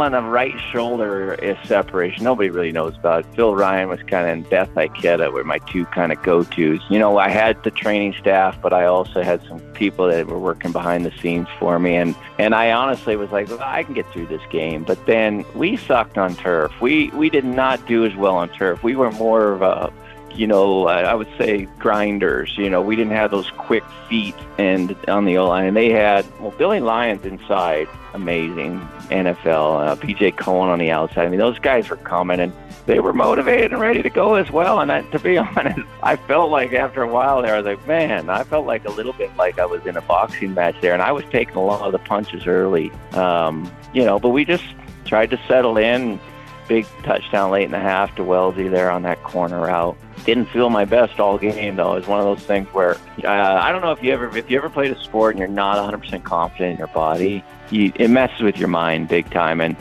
on the right shoulder is separation. Nobody really knows about it. Phil Ryan was kind of in Beth Ikeda were my two kind of go-tos. You know, I had the training staff, but I also had some people that were working behind the scenes for me. And, and I honestly was like, well, I can get through this game. But then we sucked on turf. We, we did not do as well on turf. We were more of a, you know, I would say grinders. You know, we didn't have those quick feet and on the O line. And they had well, Billy Lyons inside, amazing NFL. Uh, PJ Cohen on the outside. I mean, those guys were coming and they were motivated and ready to go as well. And I, to be honest, I felt like after a while there, I was like, man, I felt like a little bit like I was in a boxing match there, and I was taking a lot of the punches early. Um, you know, but we just tried to settle in. Big touchdown late in the half to Wellesley there on that corner route didn't feel my best all game though. It's one of those things where uh, I don't know if you ever if you ever played a sport and you're not 100% confident in your body, you, it messes with your mind big time. And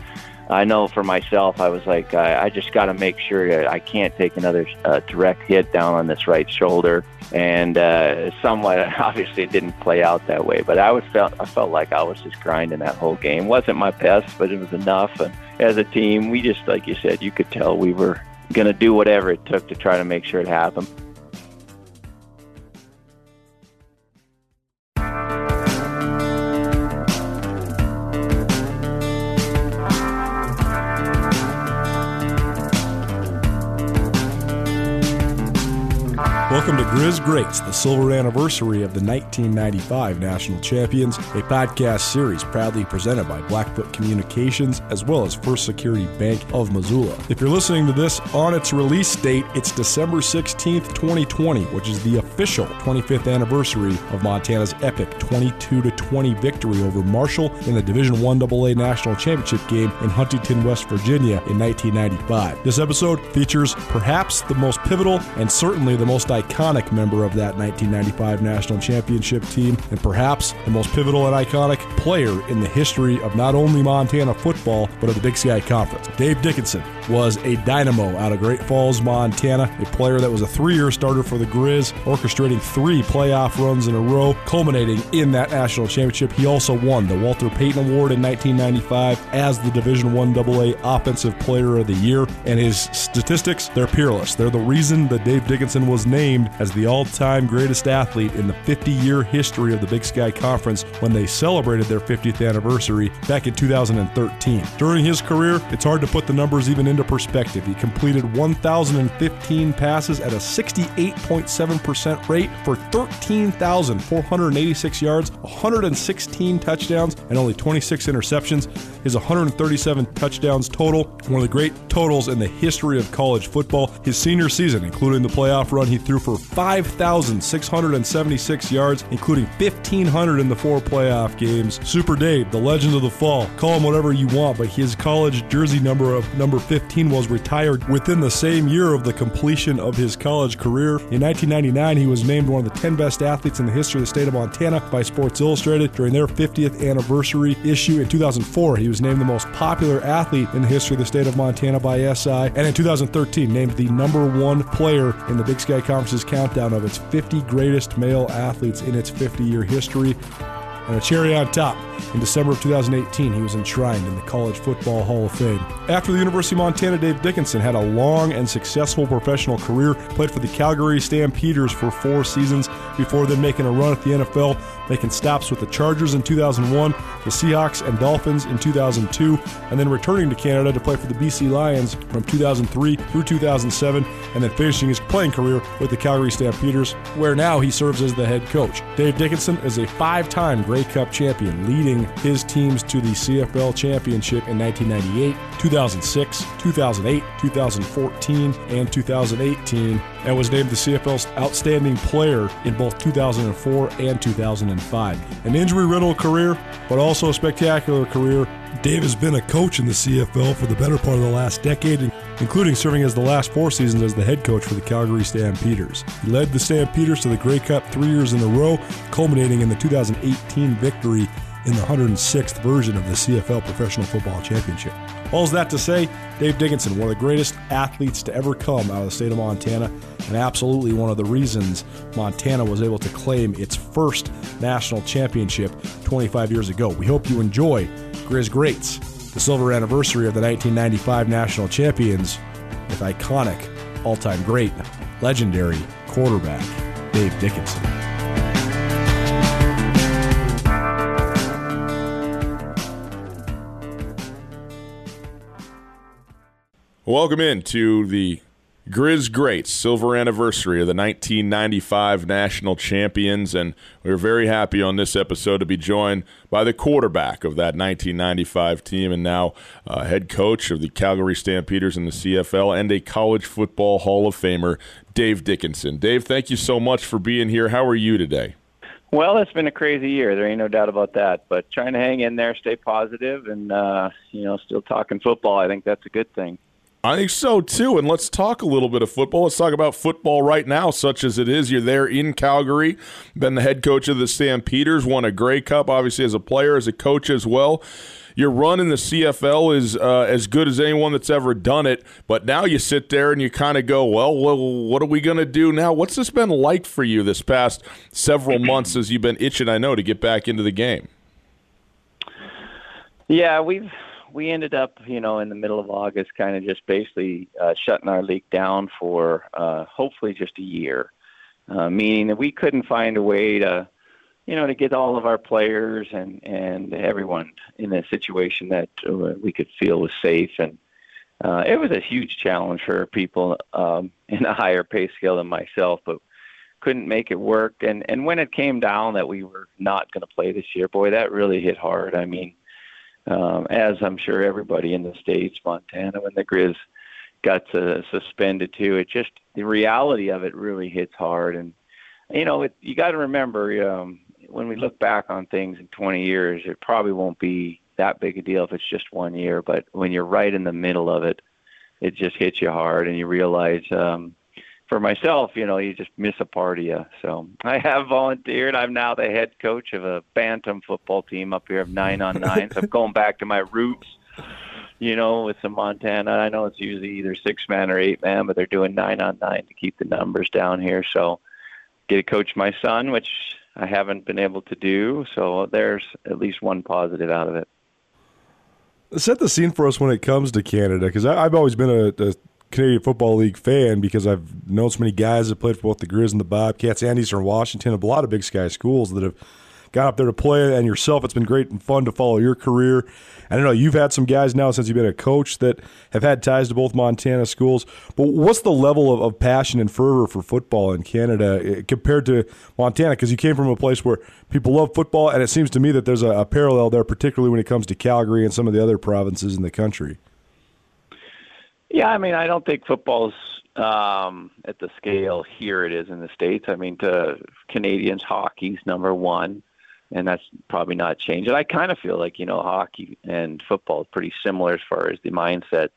I know for myself, I was like, I, I just got to make sure I can't take another uh, direct hit down on this right shoulder. And uh, somewhat, obviously, it didn't play out that way. But I was felt I felt like I was just grinding that whole game. wasn't my best, but it was enough. And as a team, we just, like you said, you could tell we were going to do whatever it took to try to make sure it happened. Welcome to Grizz Greats, the silver anniversary of the 1995 National Champions, a podcast series proudly presented by Blackfoot Communications as well as First Security Bank of Missoula. If you're listening to this on its release date, it's December 16th, 2020, which is the official 25th anniversary of Montana's epic 22 20 victory over Marshall in the Division 1 AA National Championship game in Huntington, West Virginia in 1995. This episode features perhaps the most pivotal and certainly the most iconic member of that 1995 national championship team, and perhaps the most pivotal and iconic player in the history of not only Montana football, but of the Big Sky Conference. Dave Dickenson was a dynamo out of Great Falls, Montana, a player that was a three year starter for the Grizz, orchestrating three playoff runs in a row, culminating in that national championship. He also won the Walter Payton Award in 1995 as the Division 1 AA Offensive Player of the Year, and his statistics, they're peerless. They're the reason that Dave Dickenson was named named as the all time greatest athlete in the 50 year history of the Big Sky Conference when they celebrated their 50th anniversary back in 2013. During his career, it's hard to put the numbers even into perspective. He completed 1,015 passes at a 68.7% rate for 13,486 yards, 116 touchdowns, and only 26 interceptions. His 137 touchdowns total, one of the great totals in the history of college football. His senior season, including the playoff run he threw threw for 5,676 yards, including 1,500 in the four playoff games. Super Dave, the legend of the fall. Call him whatever you want, but his college jersey number of number 15 was retired within the same year of the completion of his college career. In 1999, he was named one of the 10 best athletes in the history of the state of Montana by Sports Illustrated during their 50th anniversary issue. In 2004, he was named the most popular athlete in the history of the state of Montana by SI, and in 2013, named the number one player in the Big Sky Conference countdown of its 50 greatest male athletes in its 50 year history. And a cherry on top, in December of 2018, he was enshrined in the College Football Hall of Fame. After the University of Montana, Dave Dickenson had a long and successful professional career, played for the Calgary Stampeders for four seasons before then making a run at the NFL, making stops with the Chargers in 2001, the Seahawks and Dolphins in 2002, and then returning to Canada to play for the BC Lions from 2003 through 2007, and then finishing his playing career with the Calgary Stampeders, where now he serves as the head coach. Dave Dickenson is a five time Grey Cup champion, leading his teams to the CFL championship in 1998, 2006, 2008, 2014, and 2018, and was named the CFL's outstanding player in both 2004 and 2005. An injury riddled career, but also a spectacular career. Dave has been a coach in the CFL for the better part of the last decade, including serving as the last four seasons as the head coach for the Calgary Stampeders. He led the Stampeders to the Grey Cup three years in a row, culminating in the 2018 victory in the 106th version of the CFL Professional Football Championship. All's that to say, Dave Dickenson, one of the greatest athletes to ever come out of the state of Montana, and absolutely one of the reasons Montana was able to claim its first national championship 25 years ago. We hope you enjoy Grizz Greats the silver anniversary of the 1995 national champions with iconic, all time great, legendary quarterback Dave Dickenson. Welcome in to the Grizz Greats silver anniversary of the 1995 national champions, and we're very happy on this episode to be joined by the quarterback of that 1995 team and now uh, head coach of the Calgary Stampeders in the CFL and a college football Hall of Famer, Dave Dickenson. Dave, thank you so much for being here. How are you today? Well, it's been a crazy year. There ain't no doubt about that. But trying to hang in there, stay positive, and uh, you know, still talking football. I think that's a good thing. I think so too. And let's talk a little bit of football. Let's talk about football right now, such as it is. You're there in Calgary, been the head coach of the Stampeders, won a Grey Cup, obviously, as a player, as a coach as well. Your run in the CFL is uh, as good as anyone that's ever done it. But now you sit there and you kind of go, well, well, what are we going to do now? What's this been like for you this past several months as you've been itching, I know, to get back into the game? Yeah, we've we ended up, you know, in the middle of August, kind of just basically uh, shutting our league down for uh, hopefully just a year, uh, meaning that we couldn't find a way to, you know, to get all of our players and and everyone in a situation that uh, we could feel was safe. And uh, it was a huge challenge for people um, in a higher pay scale than myself, but couldn't make it work. And and when it came down that we were not going to play this year, boy, that really hit hard. I mean um, as I'm sure everybody in the states, Montana, when the Grizz got suspended too. It just the reality of it really hits hard, and you know it, you got to remember um, when we look back on things in 20 years, it probably won't be that big a deal if it's just one year. But when you're right in the middle of it, it just hits you hard, and you realize um, for myself, you know, you just miss a part of you. So I have volunteered. I'm now the head coach of a bantam football team up here of nine on nine. so I'm going back to my roots, you know, with some Montana. I know it's usually either six man or eight man, but they're doing nine on nine to keep the numbers down here. So get to coach my son, which I haven't been able to do. So there's at least one positive out of it. Set the scene for us when it comes to Canada, because I've always been a, a Canadian Football League fan because I've known so many guys that played for both the Grizz and the Bobcats and Eastern Washington, a lot of Big Sky schools that have got up there to play. And yourself, it's been great and fun to follow your career. And I know you've had some guys now since you've been a coach that have had ties to both Montana schools. But what's the level of, of passion and fervor for football in Canada eh, compared to Montana? Because you came from a place where people love football, and it seems to me that there's a, a parallel there, particularly when it comes to Calgary and some of the other provinces in the country. Yeah, I mean, I don't think football's um, at the scale here it is in the states. I mean, to Canadians, hockey's number one, and that's probably not changed. And I kind of feel like you know, hockey and football is pretty similar as far as the mindset.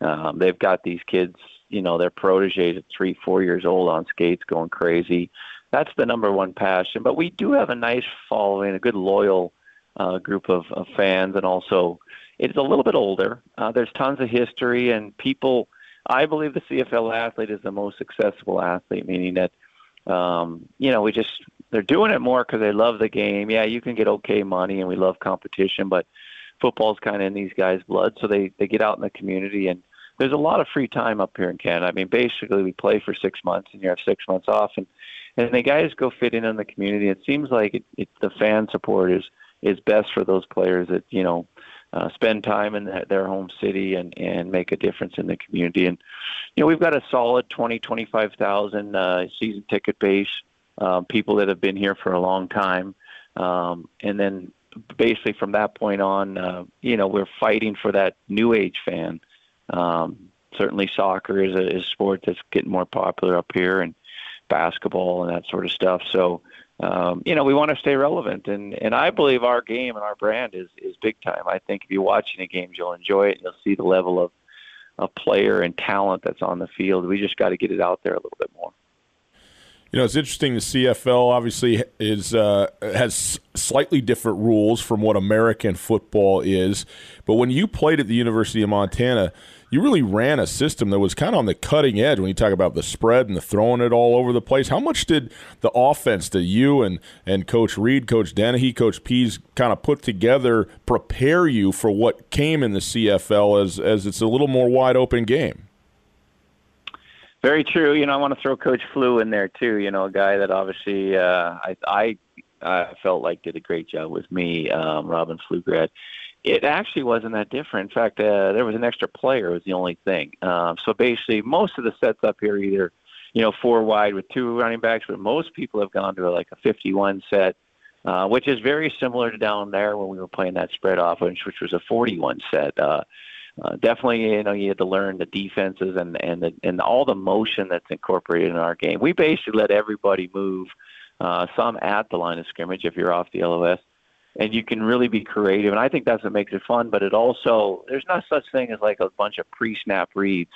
Um, they've got these kids, you know, their proteges at three, four years old on skates, going crazy. That's the number one passion. But we do have a nice following, a good loyal uh, group of, of fans, and also it's a little bit older. Uh, there's tons of history, and people. I believe the CFL athlete is the most successful athlete, meaning that um, you know we just they're doing it more because they love the game. Yeah, you can get okay money, and we love competition, but football's kind of in these guys' blood, so they they get out in the community and there's a lot of free time up here in Canada. I mean, basically, we play for six months and you have six months off, and and the guys go fit in in the community. It seems like it, it, the fan support is is best for those players that you know uh, spend time in their home city and and make a difference in the community. And you know, we've got a solid 20, 25,000 uh, season ticket base, uh, people that have been here for a long time, um, and then basically from that point on, uh, you know, we're fighting for that new age fan. Um, certainly, soccer is a, is a sport that's getting more popular up here, and basketball and that sort of stuff. So um, you know, we want to stay relevant, and and I believe our game and our brand is is big time. I think if you're watching games, you'll enjoy it. And you'll see the level of a player and talent that's on the field. We just got to get it out there a little bit more. You know, it's interesting. The CFL obviously is uh, has slightly different rules from what American football is. But when you played at the University of Montana, you really ran a system that was kind of on the cutting edge when you talk about the spread and the throwing it all over the place. How much did the offense that you and, and Coach Read, Coach Dennehy, Coach Pease kind of put together prepare you for what came in the CFL as, as it's a little more wide open game? Very true. You know, I want to throw Coach Flew in there too. You know, a guy that obviously uh, I, I I felt like did a great job with me, um, Robin Pflugrad it actually wasn't that different. In fact, uh, there was an extra player was the only thing. Um, so basically, most of the sets up here either, you know, four wide with two running backs, but most people have gone to like a 51 set, uh, which is very similar to down there when we were playing that spread offense, which was a 41 set. Uh, uh, definitely, you know, you had to learn the defenses and and the, and all the motion that's incorporated in our game. We basically let everybody move, uh, some at the line of scrimmage if you're off the LOS and you can really be creative. And I think that's what makes it fun. But it also there's not such thing as like a bunch of pre-snap reads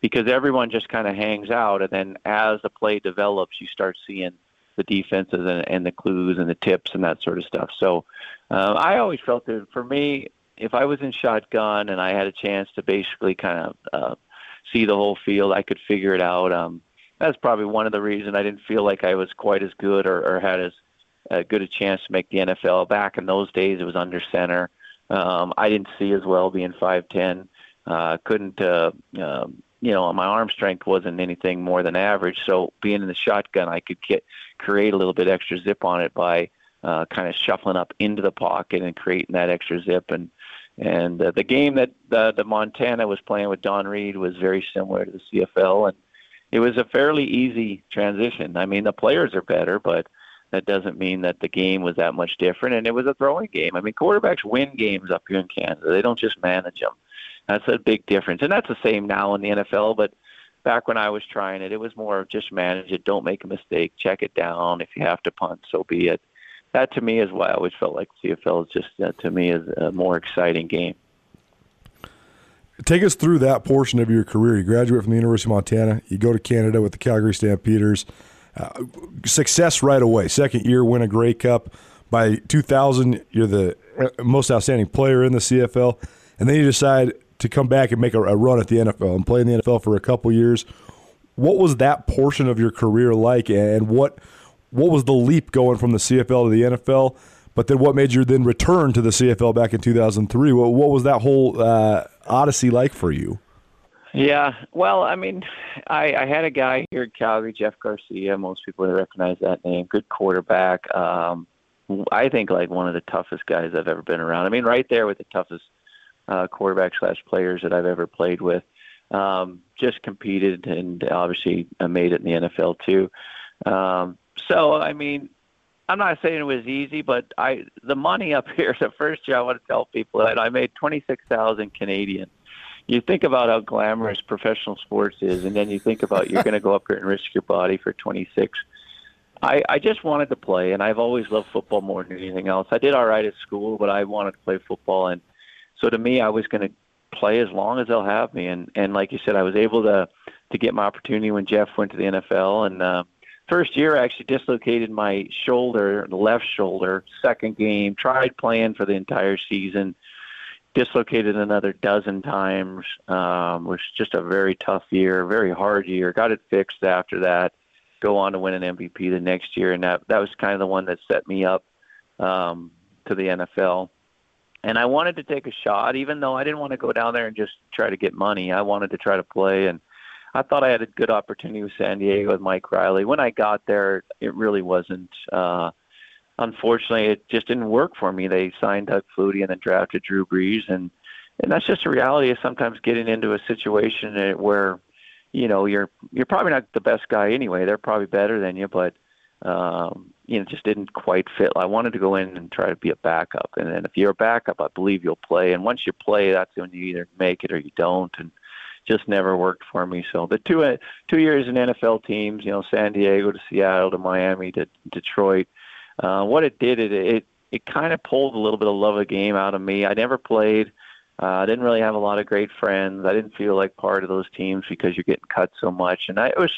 because everyone just kind of hangs out, and then as the play develops, you start seeing the defenses and, and the clues and the tips and that sort of stuff. So uh, I always felt that for me, if I was in shotgun and I had a chance to basically kind of uh, see the whole field, I could figure it out. Um, that's probably one of the reasons I didn't feel like I was quite as good or, or had as uh, good a chance to make the NFL. Back in those days, it was under center. Um, I didn't see as well being 5'10. Uh, couldn't, uh, uh, you know, my arm strength wasn't anything more than average. So being in the shotgun, I could get create a little bit extra zip on it by uh, kind of shuffling up into the pocket and creating that extra zip. And and uh, the game that the, the Montana was playing with Don Read was very similar to the CFL, and it was a fairly easy transition. I mean, the players are better, but that doesn't mean that the game was that much different. And it was a throwing game. I mean, quarterbacks win games up here in Canada. They don't just manage them. That's a big difference. And that's the same now in the NFL. But back when I was trying it, it was more of just manage it. Don't make a mistake. Check it down. If you have to punt, so be it. That to me is why I always felt like CFL is just uh, to me is a more exciting game. Take us through that portion of your career. You graduate from the University of Montana. You go to Canada with the Calgary Stampeders. Uh, success right away. Second year, win a Grey Cup. By 2000, you're the uh, most outstanding player in the CFL, and then you decide to come back and make a, a run at the NFL and play in the NFL for a couple years. What was that portion of your career like, and what what was the leap going from the CFL to the NFL? But then, what made you then return to the CFL back in 2003? What, what was that whole uh, odyssey like for you? Yeah, well, I mean, I, I had a guy here in Calgary, Jeff Garcia. Most people would recognize that name. Good quarterback. Um, I think like one of the toughest guys I've ever been around. I mean, right there with the toughest uh, quarterback slash players that I've ever played with. Um, just competed and obviously made it in the NFL too. Um, so I mean, I'm not saying it was easy, but I the money up here. The first year I want to tell people that I made twenty six thousand Canadian you think about how glamorous professional sports is, and then you think about you're going to go up here and risk your body for 26. I, I just wanted to play, and I've always loved football more than anything else. I did all right at school, but I wanted to play football, and so to me, I was going to play as long as they'll have me. And and like you said, I was able to to get my opportunity when Jeff went to the NFL. And uh, first year, I actually dislocated my shoulder, the left shoulder. Second game, tried playing for the entire season dislocated another dozen times. Um, was just a very tough year, very hard year. Got it fixed after that. Go on to win an MVP the next year, and that that was kind of the one that set me up um, to the NFL. And I wanted to take a shot, even though I didn't want to go down there and just try to get money. I wanted to try to play, and I thought I had a good opportunity with San Diego with Mike Riley. When I got there, it really wasn't. Uh, unfortunately, it just didn't work for me. They signed Doug Flutie and then drafted Drew Brees, and and that's just a reality of sometimes getting into a situation where, you know, you're you're probably not the best guy anyway. They're probably better than you, but um, you know, just didn't quite fit. I wanted to go in and try to be a backup, and then if you're a backup, I believe you'll play. And once you play, that's when you either make it or you don't. And just never worked for me. So the two uh, two years in NFL teams, you know, San Diego to Seattle to Miami to Detroit uh, what it did, it it it kind of pulled a little bit of love of game out of me. I never played. Uh, I didn't really have a lot of great friends. I didn't feel like part of those teams because you're getting cut so much, and I, it was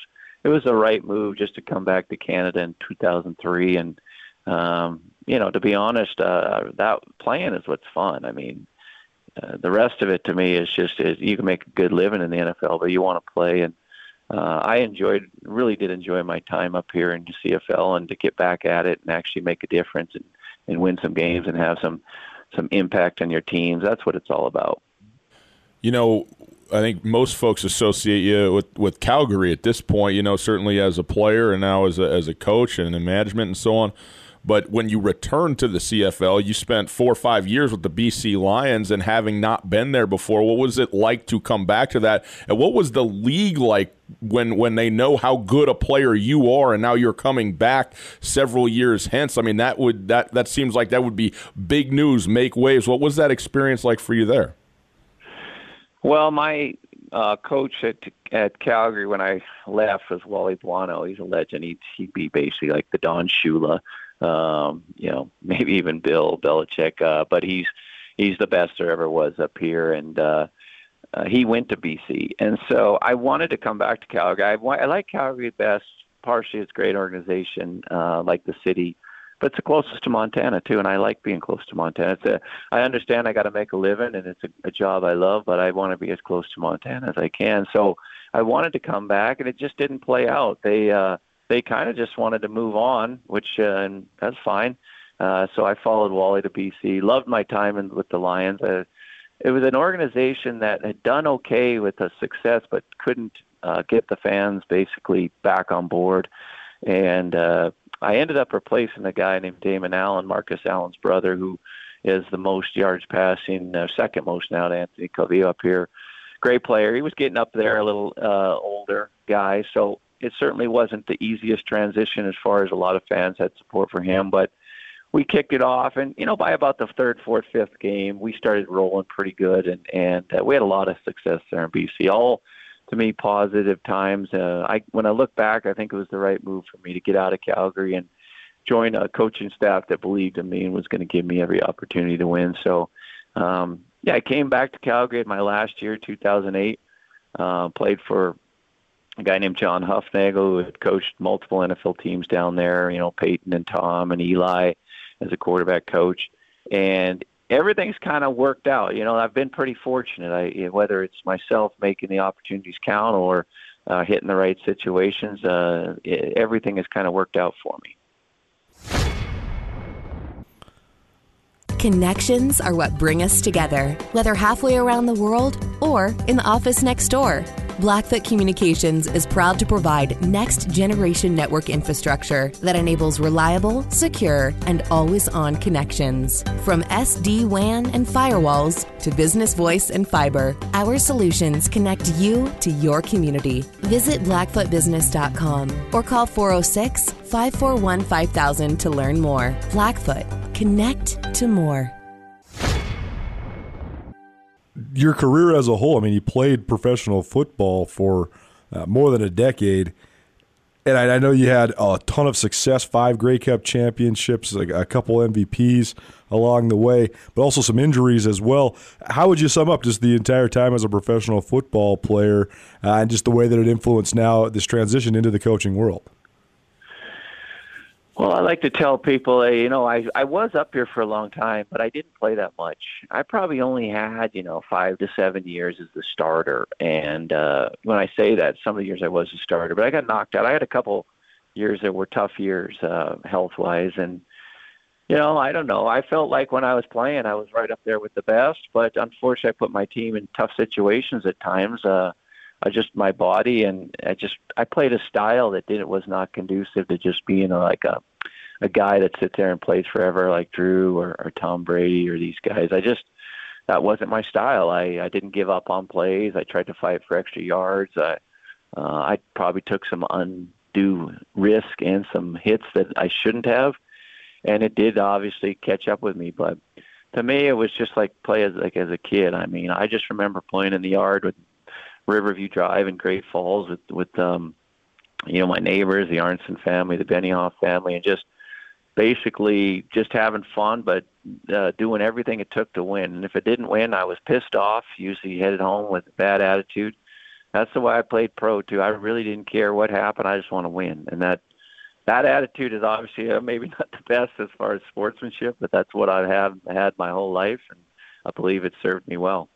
it was the right move just to come back to Canada in 2003. And um, you know, to be honest, uh, that playing is what's fun. I mean, uh, the rest of it to me is just is you can make a good living in the NFL, but you want to play. And uh, I enjoyed, really did enjoy my time up here in CFL, and to get back at it and actually make a difference and, and win some games and have some some impact on your teams. That's what it's all about. You know, I think most folks associate you with, with Calgary at this point. You know, certainly as a player and now as a, as a coach and in management and so on. But when you return to the CFL, you spent four or five years with the BC Lions, and having not been there before, what was it like to come back to that? And what was the league like when when they know how good a player you are, and now you're coming back several years hence? I mean, that would that that seems like that would be big news, make waves. What was that experience like for you there? Well, my uh, coach at at Calgary when I left was Wally Buono. He's a legend. He'd, he'd be basically like the Don Shula um, you know, maybe even Bill Belichick. Uh, but he's he's the best there ever was up here, and uh, uh, he went to BC, and so I wanted to come back to Calgary. I, I like Calgary best. Partially, it's a great organization, uh, like the city, but it's the closest to Montana too, and I like being close to Montana. It's a, I understand I got to make a living, and it's a, a job I love, but I want to be as close to Montana as I can. So I wanted to come back, and it just didn't play out. They uh, they kind of just wanted to move on, which uh, that's fine. Uh, so I followed Wally to BC. Loved my time in, with the Lions. Uh, it was an organization that had done okay with the success, but couldn't uh, get the fans basically back on board. And uh, I ended up replacing a guy named Damon Allen, Marcus Allen's brother, who is the most yards passing, uh, second most now to Anthony Calvillo up here. Great player. He was getting up there, a little uh, older guy. So it certainly wasn't the easiest transition as far as a lot of fans had support for him, but we kicked it off, and you know, by about the third, fourth, fifth game, we started rolling pretty good, and and uh, we had a lot of success there in BC. All to me positive times. Uh, I when I look back, I think it was the right move for me to get out of Calgary and join a coaching staff that believed in me and was going to give me every opportunity to win. So, um, yeah, I came back to Calgary in my last year, 2008. Uh, played for a guy named John Hufnagel who had coached multiple NFL teams down there, you know, Peyton and Tom and Eli as a quarterback coach. And everything's kind of worked out. You know, I've been pretty fortunate. I whether it's myself making the opportunities count or uh, hitting the right situations, uh, it, everything has kind of worked out for me. Connections are what bring us together, whether halfway around the world or in the office next door. Blackfoot Communications is proud to provide next generation network infrastructure that enables reliable, secure, and always on connections. From SD WAN and firewalls to business voice and fiber, our solutions connect you to your community. Visit blackfootbusiness.com or call 406 541 5000 to learn more. Blackfoot, connect to more your career as a whole, I mean, you played professional football for uh, more than a decade. And I, I, know you had a ton of success, five Grey Cup championships, like a couple MVPs along the way, but also some injuries as well. How would you sum up just the entire time as a professional football player uh, and just the way that it influenced now this transition into the coaching world? Well, I like to tell people, you know, I I was up here for a long time, but I didn't play that much. I probably only had, you know, five to seven years as the starter. And uh, when I say that, some of the years I was a starter, but I got knocked out. I had a couple years that were tough years, uh, health wise, and you know, I don't know. I felt like when I was playing, I was right up there with the best, but unfortunately, I put my team in tough situations at times. Uh, I just my body and I just I played a style that didn't was not conducive to just being a, like a a guy that sits there and plays forever like Drew or, or Tom Brady or these guys. I just that wasn't my style. I I didn't give up on plays. I tried to fight for extra yards. I uh, I probably took some undue risk and some hits that I shouldn't have, and it did obviously catch up with me. But to me, it was just like play as like as a kid. I mean, I just remember playing in the yard with Riverview Drive in Great Falls with with um, you know my neighbors, the Arnson family, the Benioff family, and just basically just having fun, but uh, doing everything it took to win. And if it didn't win, I was pissed off. Usually headed home with a bad attitude. That's the way I played pro too. I really didn't care what happened. I just want to win, and that that attitude is obviously uh, maybe not the best as far as sportsmanship, but that's what I've had had my whole life, and I believe it served me well.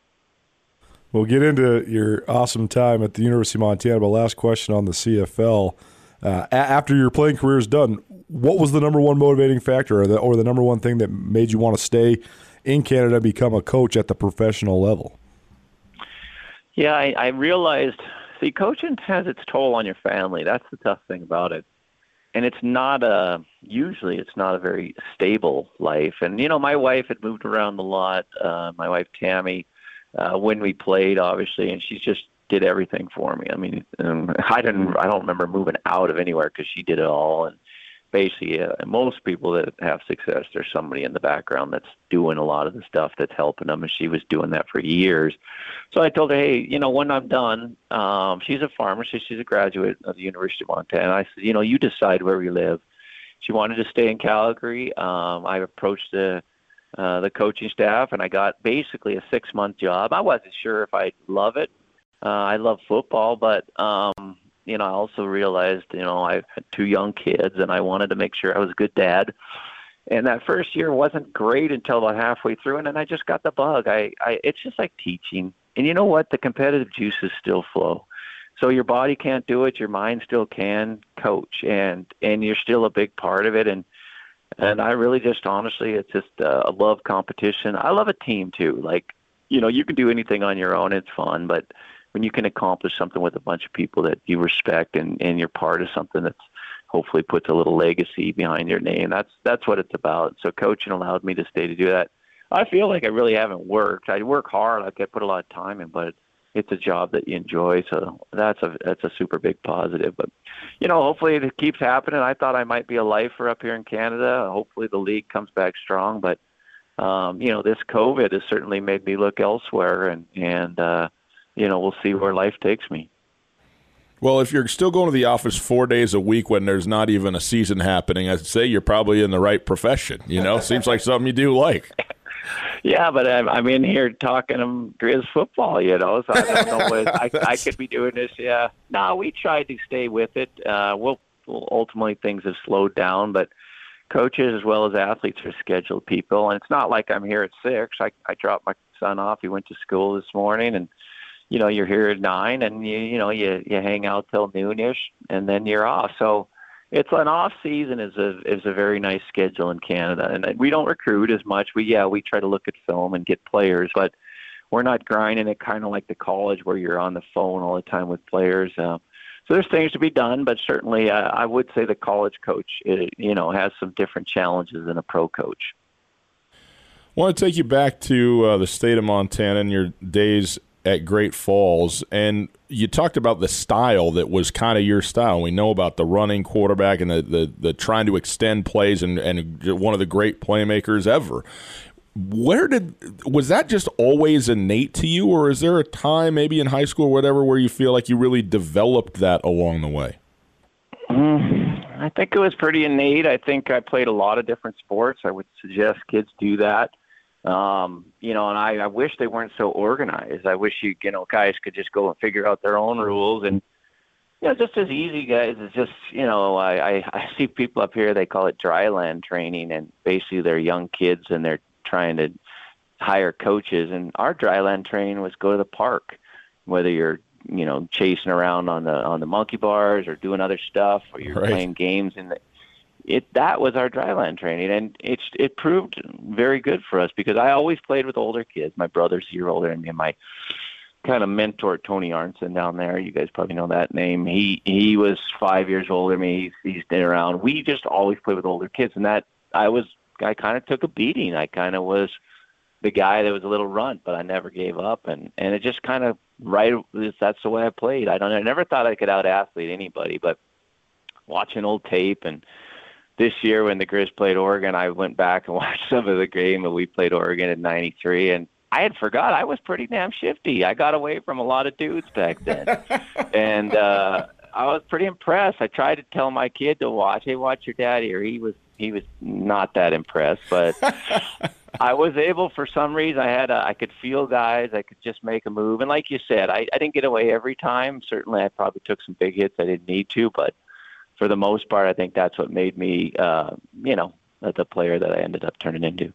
We'll get into your awesome time at the University of Montana, but last question on the CFL. Uh, after your playing career is done, what was the number one motivating factor or the, or the number one thing that made you want to stay in Canada and become a coach at the professional level? Yeah, I, I realized, see, coaching has its toll on your family. That's the tough thing about it. And it's not a, usually it's not a very stable life. And, you know, my wife had moved around a lot. Uh, my wife, Tammy, uh, when we played, obviously, and she just did everything for me. I mean, um, I didn't, I don't remember moving out of anywhere because she did it all. And basically, uh, most people that have success, there's somebody in the background that's doing a lot of the stuff that's helping them, and she was doing that for years. So I told her, hey, you know, when I'm done, um, she's a pharmacist, she's a graduate of the University of Montana. I said, you know, you decide where we live. She wanted to stay in Calgary. Um, I approached the uh, the coaching staff, and I got basically a six month job. I wasn't sure if I'd love it. Uh, I love football, but um, you know, I also realized, you know, I had two young kids, and I wanted to make sure I was a good dad. And that first year wasn't great until about halfway through, and then I just got the bug. I, I, it's just like teaching, and you know what? The competitive juices still flow. So your body can't do it, your mind still can coach, and and you're still a big part of it. And and I really just honestly, it's just uh, I love competition. I love a team too. Like, you know, you can do anything on your own; it's fun. But when you can accomplish something with a bunch of people that you respect and and you're part of something that's hopefully puts a little legacy behind your name, that's that's what it's about. So coaching allowed me to stay to do that. I feel like I really haven't worked. I work hard. I put a lot of time in, but it's a job that you enjoy. So that's a that's a super big positive. But you know, hopefully it keeps happening. I thought I might be a lifer up here in Canada. Hopefully the league comes back strong. But um, you know, this COVID has certainly made me look elsewhere, and and uh, you know, we'll see where life takes me. Well, if you're still going to the office four days a week when there's not even a season happening, I'd say you're probably in the right profession. You know, seems like something you do like. yeah, but I'm, I'm in here talking them Grizz football, you know, so I don't know what I, I could be doing this. Yeah, no, we tried to stay with it. Uh, we'll, well, ultimately things have slowed down, but coaches as well as athletes are scheduled people, and it's not like I'm here at six. I I dropped my son off. He went to school this morning, and you know you're here at nine, and you you know you you hang out till noonish, and then you're off. So it's an off season is a is a very nice schedule in Canada, and we don't recruit as much. We yeah we try to look at film and get players, but we're not grinding it kind of like the college where you're on the phone all the time with players. Uh, so there's things to be done, but certainly uh, I would say the college coach it, uh, you know has some different challenges than a pro coach. I want to take you back to uh, the state of Montana and your days at Great Falls, and you talked about the style that was kind of your style. We know about the running quarterback and the, the, the trying to extend plays and, and one of the great playmakers ever. Where did was that just always innate to you, or is there a time, maybe in high school or whatever, where you feel like you really developed that along the way? Mm, I think it was pretty innate. I think I played a lot of different sports. I would suggest kids do that. Um, you know, and I, I wish they weren't so organized. I wish you, you know, guys could just go and figure out their own rules and, you know, just as easy, guys. It's just, you know, I, I, I see people up here, they call it dry land training and basically they're young kids and they're trying to hire coaches. And our dry land training was go to the park, whether you're, you know, chasing around on the, on the monkey bars or doing other stuff or you're right. playing games in the, it that was our dryland training, and it it proved very good for us because I always played with older kids. My brother's a year older than me, and my kind of mentor Tony Arnson down there. You guys probably know that name. He he was five years older than me. He's, he's been around. We just always played with older kids, and that I was I kind of took a beating. I kind of was the guy that was a little runt, but I never gave up, and and it just kind of right. That's the way I played. I don't. I never thought I could out athlete anybody, but watching old tape and this year when the Grizz played Oregon, I went back and watched some of the game and we played Oregon in '93, and I had forgot I was pretty damn shifty. I got away from a lot of dudes back then, and uh, I was pretty impressed. I tried to tell my kid to watch. Hey, watch your daddy, or He was he was not that impressed, but I was able for some reason. I had a, I could feel guys. I could just make a move, and like you said, I, I didn't get away every time. Certainly, I probably took some big hits I didn't need to, but for the most part, I think that's what made me, uh, you know, the player that I ended up turning into.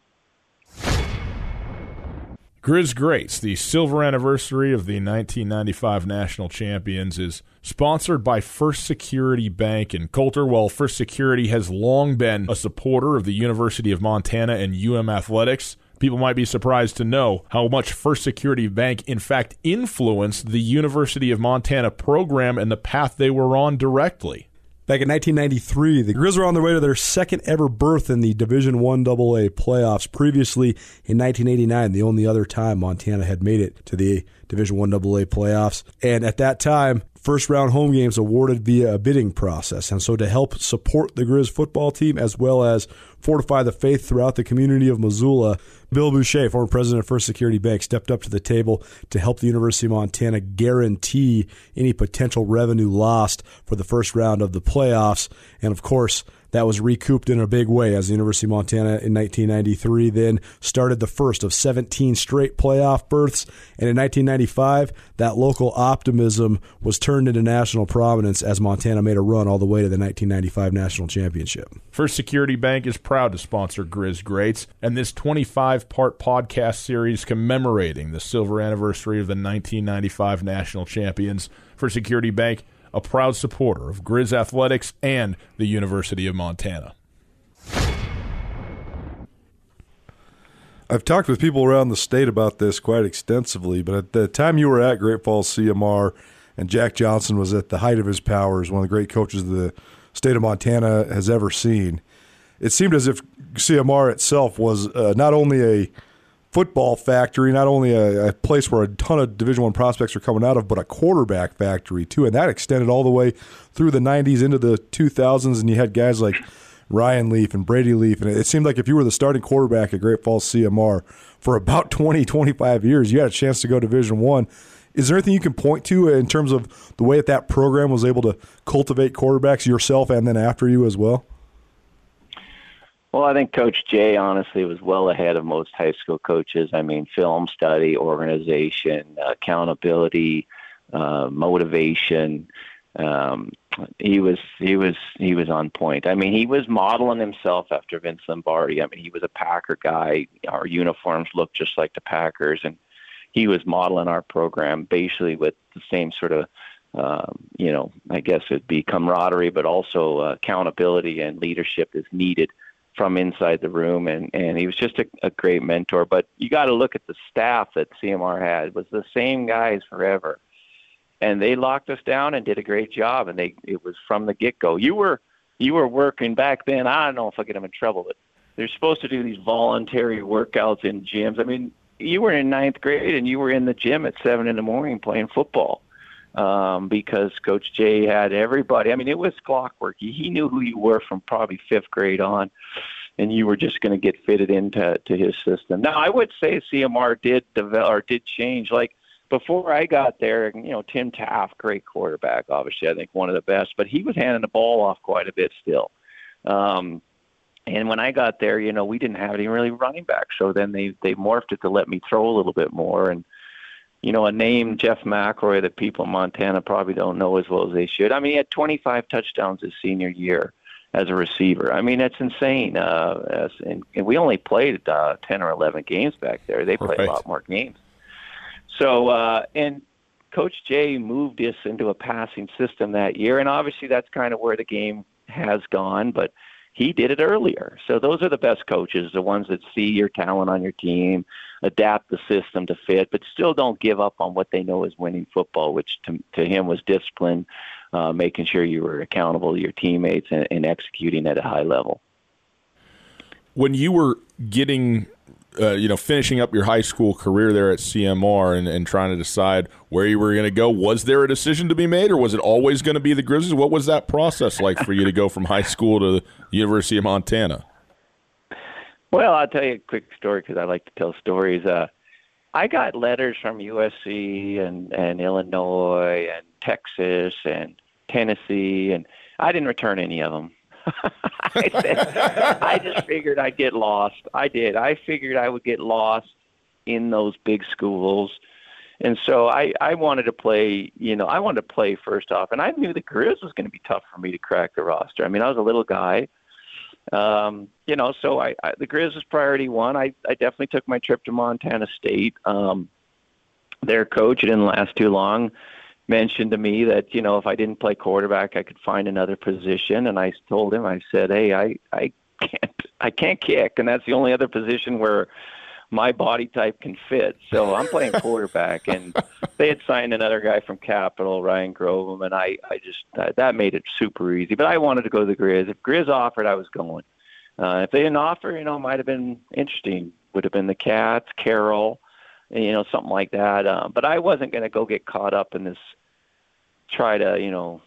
Grizz Greats, the silver anniversary of the 1995 national champions, is sponsored by First Security Bank in Coulter. While First Security has long been a supporter of the University of Montana and UM athletics, people might be surprised to know how much First Security Bank, in fact, influenced the University of Montana program and the path they were on directly. Back in 1993, the Grizz were on their way to their second ever berth in the Division One AA playoffs. Previously, in 1989, the only other time Montana had made it to the Division One AA playoffs, and at that time, first round home games awarded via a bidding process. And so, to help support the Grizz football team as well as fortify the faith throughout the community of Missoula, Bill Boucher, former president of First Security Bank, stepped up to the table to help the University of Montana guarantee any potential revenue lost for the first round of the playoffs. And of course, that was recouped in a big way as the University of Montana in 1993 then started the first of 17 straight playoff berths. And in 1995, that local optimism was turned into national prominence as Montana made a run all the way to the 1995 national championship. First Security Bank is proud to sponsor Grizz Greats, and this 25 part podcast series commemorating the silver anniversary of the 1995 national champions. For Security Bank a proud supporter of Grizz Athletics and the University of Montana. I've talked with people around the state about this quite extensively, but at the time you were at Great Falls CMR and Jack Johnson was at the height of his powers, one of the great coaches the state of Montana has ever seen, it seemed as if CMR itself was uh, not only a football factory, not only a, a, place where a ton of Division One prospects are coming out of, but a quarterback factory too, and that extended all the way through the '90s into the 2000s. And you had guys like Ryan Leaf and Brady Leaf, and it seemed like if you were the starting quarterback at Great Falls CMR for about 20, 25 years, you had a chance to go Division One. Is there anything you can point to in terms of the way that that program was able to cultivate quarterbacks yourself and then after you as well? Well, I think Coach Jay honestly was well ahead of most high school coaches. I mean, film study, organization, accountability, uh, motivation. Um, he was he was he was on point. I mean, he was modeling himself after Vince Lombardi. I mean, he was a Packer guy. Our uniforms looked just like the Packers, and he was modeling our program basically with the same sort of um, you know, I guess it'd be camaraderie, but also uh, accountability and leadership is needed from inside the room, and and he was just a, a great mentor. But you got to look at the staff that CMR had it was the same guys forever, and they locked us down and did a great job. And they it was from the get go. You were you were working back then. I don't know if I get them in trouble, but they're supposed to do these voluntary workouts in gyms. I mean, you were in ninth grade and you were in the gym at seven in the morning playing football um, because Coach Jay had everybody. I mean, it was clockwork. He, knew who you were from probably fifth grade on, and you were just going to get fitted into to his system. Now, I would say CMR did develop or did change. Like before I got there, you know, Tim Taft, great quarterback, obviously I think one of the best, but he was handing the ball off quite a bit still. Um, and when I got there, you know, we didn't have any really running back. So then they they morphed it to let me throw a little bit more and you know, a name Jeff McElroy that people in Montana probably don't know as well as they should. I mean, he had 25 touchdowns his senior year as a receiver. I mean, that's insane. Uh, as, and, and we only played uh, 10 or 11 games back there. They played right. a lot more games. So, uh, and Coach Jay moved us into a passing system that year, and obviously that's kind of where the game has gone. But he did it earlier. So those are the best coaches, the ones that see your talent on your team, adapt the system to fit, but still don't give up on what they know is winning football, which to, to him was discipline, uh, making sure you were accountable to your teammates and, and executing at a high level. When you were getting uh, you know, finishing up your high school career there at CMR and, and trying to decide where you were going to go, was there a decision to be made, or was it always going to be the Grizzlies? What was that process like for you to go from high school to the University of Montana? Well, I'll tell you a quick story because I like to tell stories. Uh, I got letters from USC and, and Illinois and Texas and Tennessee, and I didn't return any of them. I said, I just figured I'd get lost. I did. I figured I would get lost in those big schools. And so I, I wanted to play, you know, I wanted to play first off. And I knew the Grizz was going to be tough for me to crack the roster. I mean, I was a little guy. Um, you know, so I, I the Grizz was priority one. I, I definitely took my trip to Montana State. Um, their coach, it didn't last too long, mentioned to me that, you know, if I didn't play quarterback, I could find another position. And I told him, I said, hey, I, I can't, I can't kick. And that's the only other position where my body type can fit. So I'm playing quarterback, and they had signed another guy from Capital, Ryan Grovem, and I, I just that, that made it super easy. But I wanted to go to the Grizz. If Grizz offered, I was going. Uh, if they didn't offer, you know, it might have been interesting. Would have been the Cats, Carroll, you know, something like that. Uh, but I wasn't going to go get caught up in this. Try to, you know,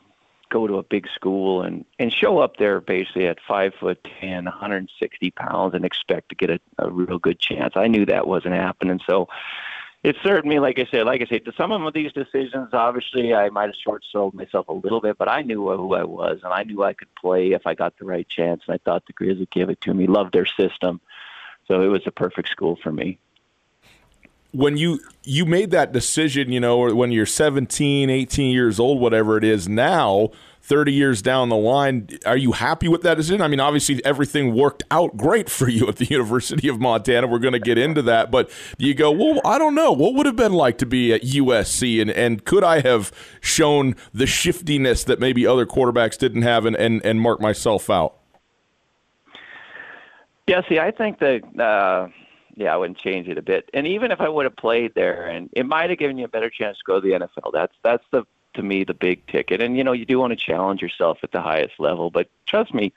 go to a big school and and show up there basically at five foot ten, 160 pounds, and expect to get a, a real good chance. I knew that wasn't happening, so it served me. Like I said, like I said, to some of these decisions, obviously I might have short sold myself a little bit, but I knew who I was, and I knew I could play if I got the right chance. And I thought the Grizz would give it to me. Loved their system, so it was a perfect school for me when you you made that decision, you know, when you're 17, 18 years old, whatever it is now, 30 years down the line, are you happy with that decision? I mean, obviously everything worked out great for you at the University of Montana. We're going to get into that, but you go, well, I don't know. What would have been like to be at USC and, and could I have shown the shiftiness that maybe other quarterbacks didn't have and, and, and mark myself out? Yeah, see, I think that uh, yeah, I wouldn't change it a bit. And even if I would have played there, and it might have given you a better chance to go to the NFL. That's that's the to me the big ticket. And you know, you do want to challenge yourself at the highest level. But trust me,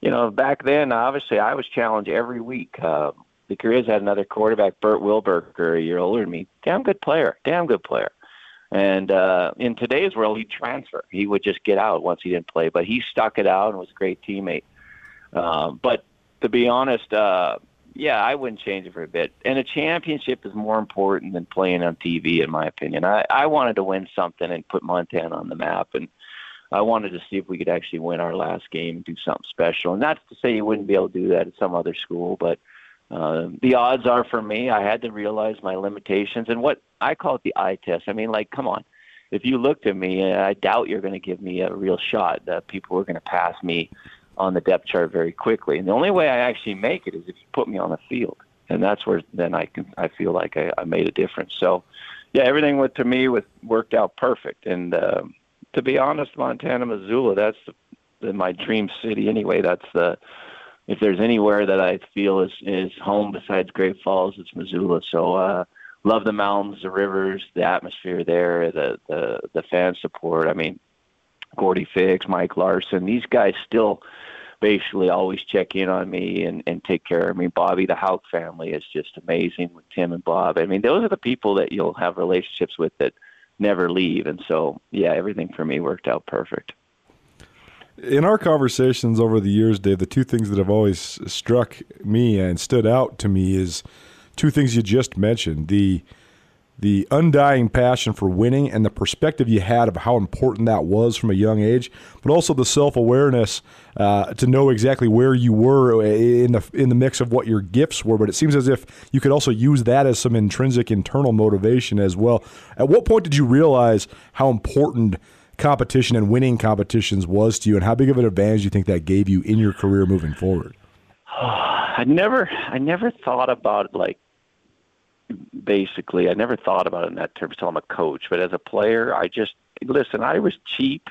you know, back then, obviously, I was challenged every week. Uh, the Grizz had another quarterback, Bert Wilberger, a year older than me. Damn good player, damn good player. And uh, in today's world, he'd transfer. He would just get out once he didn't play. But he stuck it out and was a great teammate. Um, but to be honest, uh, yeah, I wouldn't change it for a bit. And a championship is more important than playing on TV, in my opinion. I, I wanted to win something and put Montana on the map, and I wanted to see if we could actually win our last game and do something special. And that's to say you wouldn't be able to do that at some other school, but uh, the odds are for me. I had to realize my limitations and what I call it the eye test. I mean, like, come on. If you looked at me, I doubt you're going to give me a real shot. That people are going to pass me on the depth chart very quickly. And the only way I actually make it is if you put me on the field, and that's where then I can I feel like I, I made a difference. So, yeah, everything with to me with worked out perfect. And uh, to be honest, Montana, Missoula, that's the, my dream city anyway. That's the if there's anywhere that I feel is is home besides Great Falls, it's Missoula. So. uh Love the mountains, the rivers, the atmosphere there, the the the fan support. I mean, Gordy Fix, Mike Larson, these guys still basically always check in on me and, and take care of me. Bobby, the Houck family is just amazing with Tim and Bob. I mean, those are the people that you'll have relationships with that never leave. And so, yeah, everything for me worked out perfect. In our conversations over the years, Dave, the two things that have always struck me and stood out to me is two things you just mentioned. The the undying passion for winning and the perspective you had of how important that was from a young age, but also the self awareness uh, to know exactly where you were in the in the mix of what your gifts were. But it seems as if you could also use that as some intrinsic internal motivation as well. At what point did you realize how important? competition and winning competitions was to you and how big of an advantage do you think that gave you in your career moving forward I never I never thought about like basically. I never thought about it in that terms until I'm a coach. But as a player, I just listen. I was cheap.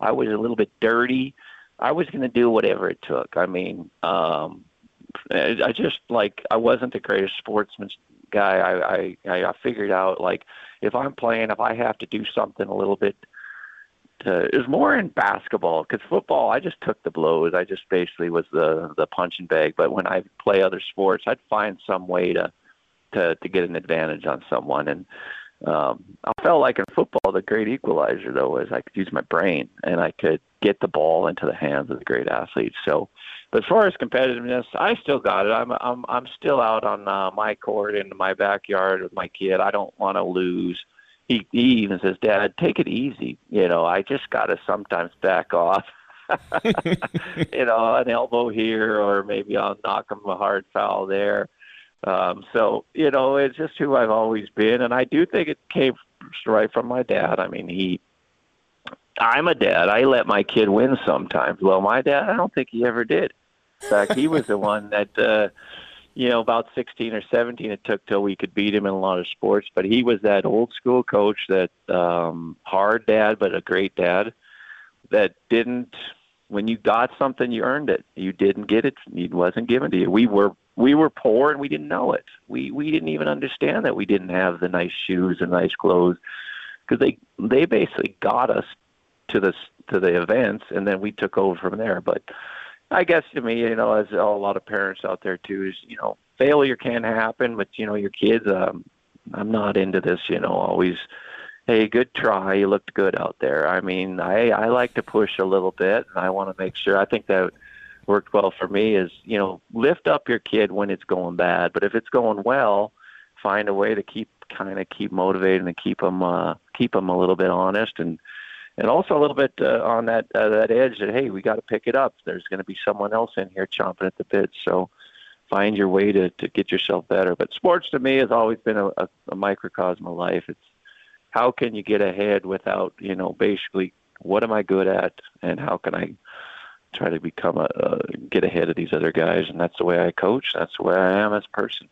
I was a little bit dirty. I was going to do whatever it took. I mean, um, I just like I wasn't the greatest sportsman guy. I, I I figured out like if I'm playing, if I have to do something a little bit. To, it was more in basketball because football, I just took the blows. I just basically was the the punching bag. But when I play other sports, I'd find some way to to to get an advantage on someone. And um, I felt like in football, the great equalizer though was I could use my brain and I could get the ball into the hands of the great athletes. So, but as far as competitiveness, I still got it. I'm I'm I'm still out on uh, my court in my backyard with my kid. I don't want to lose. He, he even says, "Dad, take it easy." You know, I just got to sometimes back off you know, an elbow here, or maybe I'll knock him a hard foul there. Um, so you know, it's just who I've always been, and I do think it came right from my dad. I mean, he. I'm a dad. I let my kid win sometimes. Well, my dad, I don't think he ever did. In fact, he was the one that. uh you know, about 16 or 17 it took till we could beat him in a lot of sports. But he was that old school coach, that um, hard dad, but a great dad that didn't, when you got something, you earned it. You didn't get it, it wasn't given to you. We were we were poor and we didn't know it. We we didn't even understand that we didn't have the nice shoes and nice clothes because they they basically got us to the to the events and then we took over from there. But I guess to me, you know, as a lot of parents out there too, is you know, failure can happen, but you know, your kids. Um, I'm not into this, you know, always. Hey, good try. You looked good out there. I mean, I I like to push a little bit, and I want to make sure. I think that worked well for me is you know lift up your kid when it's going bad, but if it's going well, find a way to keep kind of keep motivating and keep them uh, keep them a little bit honest and and also a little bit uh, on that uh, that edge that hey, we got to pick it up. There's going to be someone else in here chomping at the bit, so find your way to to get yourself better. But sports to me has always been a, a, a microcosm of life. It's how can you get ahead without you know basically what am I good at and how can I try to become a uh, get ahead of these other guys and that's the way I coach. That's the way I am as a person.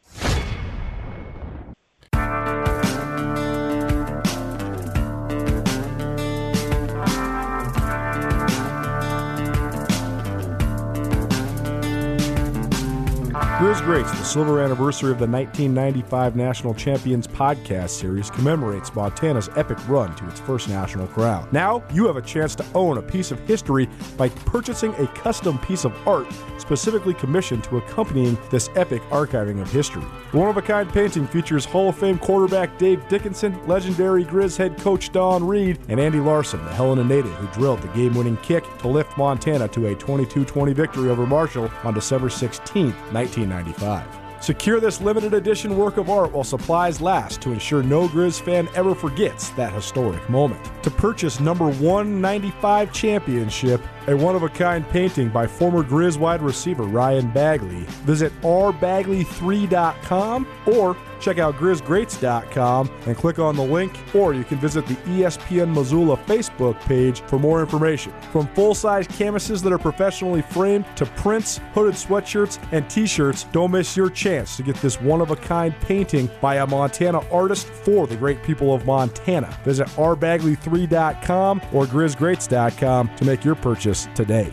Grizz Greats, the silver anniversary of the 1995 National Champions podcast series, commemorates Montana's epic run to its first national crown. Now, you have a chance to own a piece of history by purchasing a custom piece of art specifically commissioned to accompanying this epic archiving of history. The one of a kind painting features Hall of Fame quarterback Dave Dickenson, legendary Grizz head coach Don Read, and Andy Larson, the Helena native who drilled the game winning kick to lift Montana to a 22 20 victory over Marshall on December 16, 19. 1995. Secure this limited edition work of art while supplies last to ensure no Grizz fan ever forgets that historic moment. To purchase number 195 championship, a one of a kind painting by former Grizz wide receiver Ryan Bagley, visit rbagley3.com or check out grizzgreats.com and click on the link, or you can visit the ESPN Missoula Facebook page for more information. From full size canvases that are professionally framed to prints, hooded sweatshirts, and t shirts, don't miss your chance to get this one of a kind painting by a Montana artist for the great people of Montana. Visit rbagley3.com or grizzgreats.com to make your purchase today.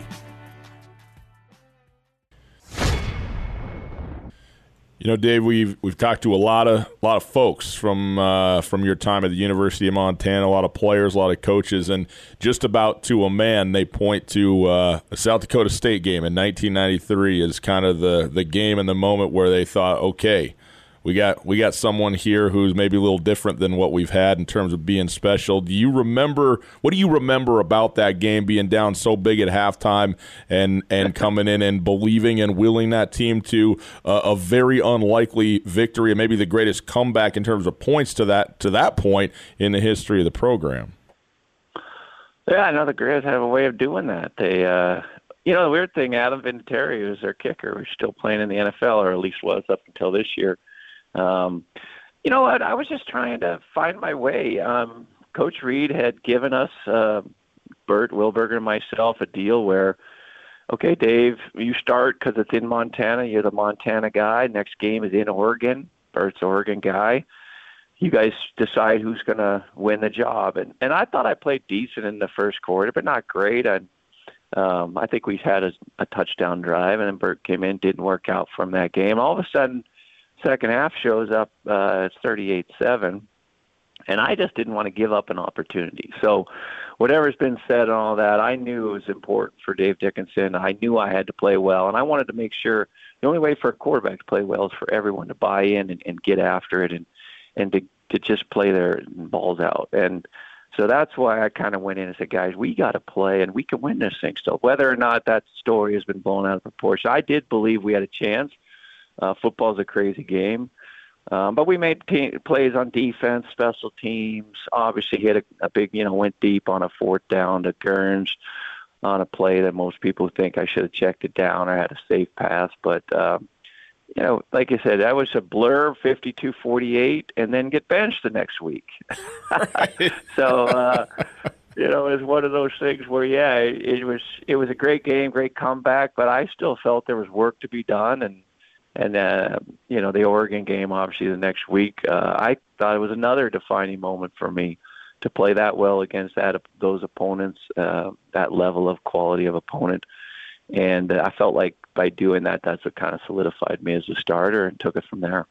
You know, Dave, we've we've talked to a lot of a lot of folks from uh, from your time at the University of Montana, a lot of players, a lot of coaches, and just about to a man, they point to uh, a South Dakota State game in 1993 as kind of the the game and the moment where they thought, okay, we got we got someone here who's maybe a little different than what we've had in terms of being special. Do you remember what do you remember about that game being down so big at halftime and and coming in and believing and willing that team to uh, a very unlikely victory and maybe the greatest comeback in terms of points to that to that point in the history of the program? Yeah, I know the Grizz have a way of doing that. They uh you know, the weird thing, Adam Vinatieri, who's their kicker, was still playing in the NFL, or at least was up until this year. Um, you know what? I was just trying to find my way. Um, Coach Read had given us, uh, Bert Wilberger and myself, a deal where, okay, Dave, you start because it's in Montana. You're the Montana guy. Next game is in Oregon. Bert's Oregon guy. You guys decide who's going to win the job. And and I thought I played decent in the first quarter, but not great. I, um, I think we had a, a touchdown drive, and then Bert came in, didn't work out from that game. All of a sudden second half shows up uh, it's 38-7 and I just didn't want to give up an opportunity. So whatever's been said and all that, I knew it was important for Dave Dickenson. I knew I had to play well and I wanted to make sure the only way for a quarterback to play well is for everyone to buy in and, and get after it and and to to just play their balls out. And so that's why I kind of went in and said, guys, we got to play and we can win this thing still. Whether or not that story has been blown out of proportion, I did believe we had a chance. Uh, football's a crazy game. Um, but we made te- plays on defense, special teams. Obviously, hit a, a big, you know, went deep on a fourth down to Gerns. on a play that most people think I should have checked it down or had a safe pass. But um, you know, like I said, that was a blur, fifty-two forty-eight, and then get benched the next week. so. Uh, you know, it's one of those things where, yeah, it, it was it was a great game, great comeback, but I still felt there was work to be done, and and uh, you know, the Oregon game, obviously, the next week, uh, I thought it was another defining moment for me to play that well against that those opponents, uh, that level of quality of opponent. And uh, I felt like by doing that, that's what kind of solidified me as a starter and took it from there.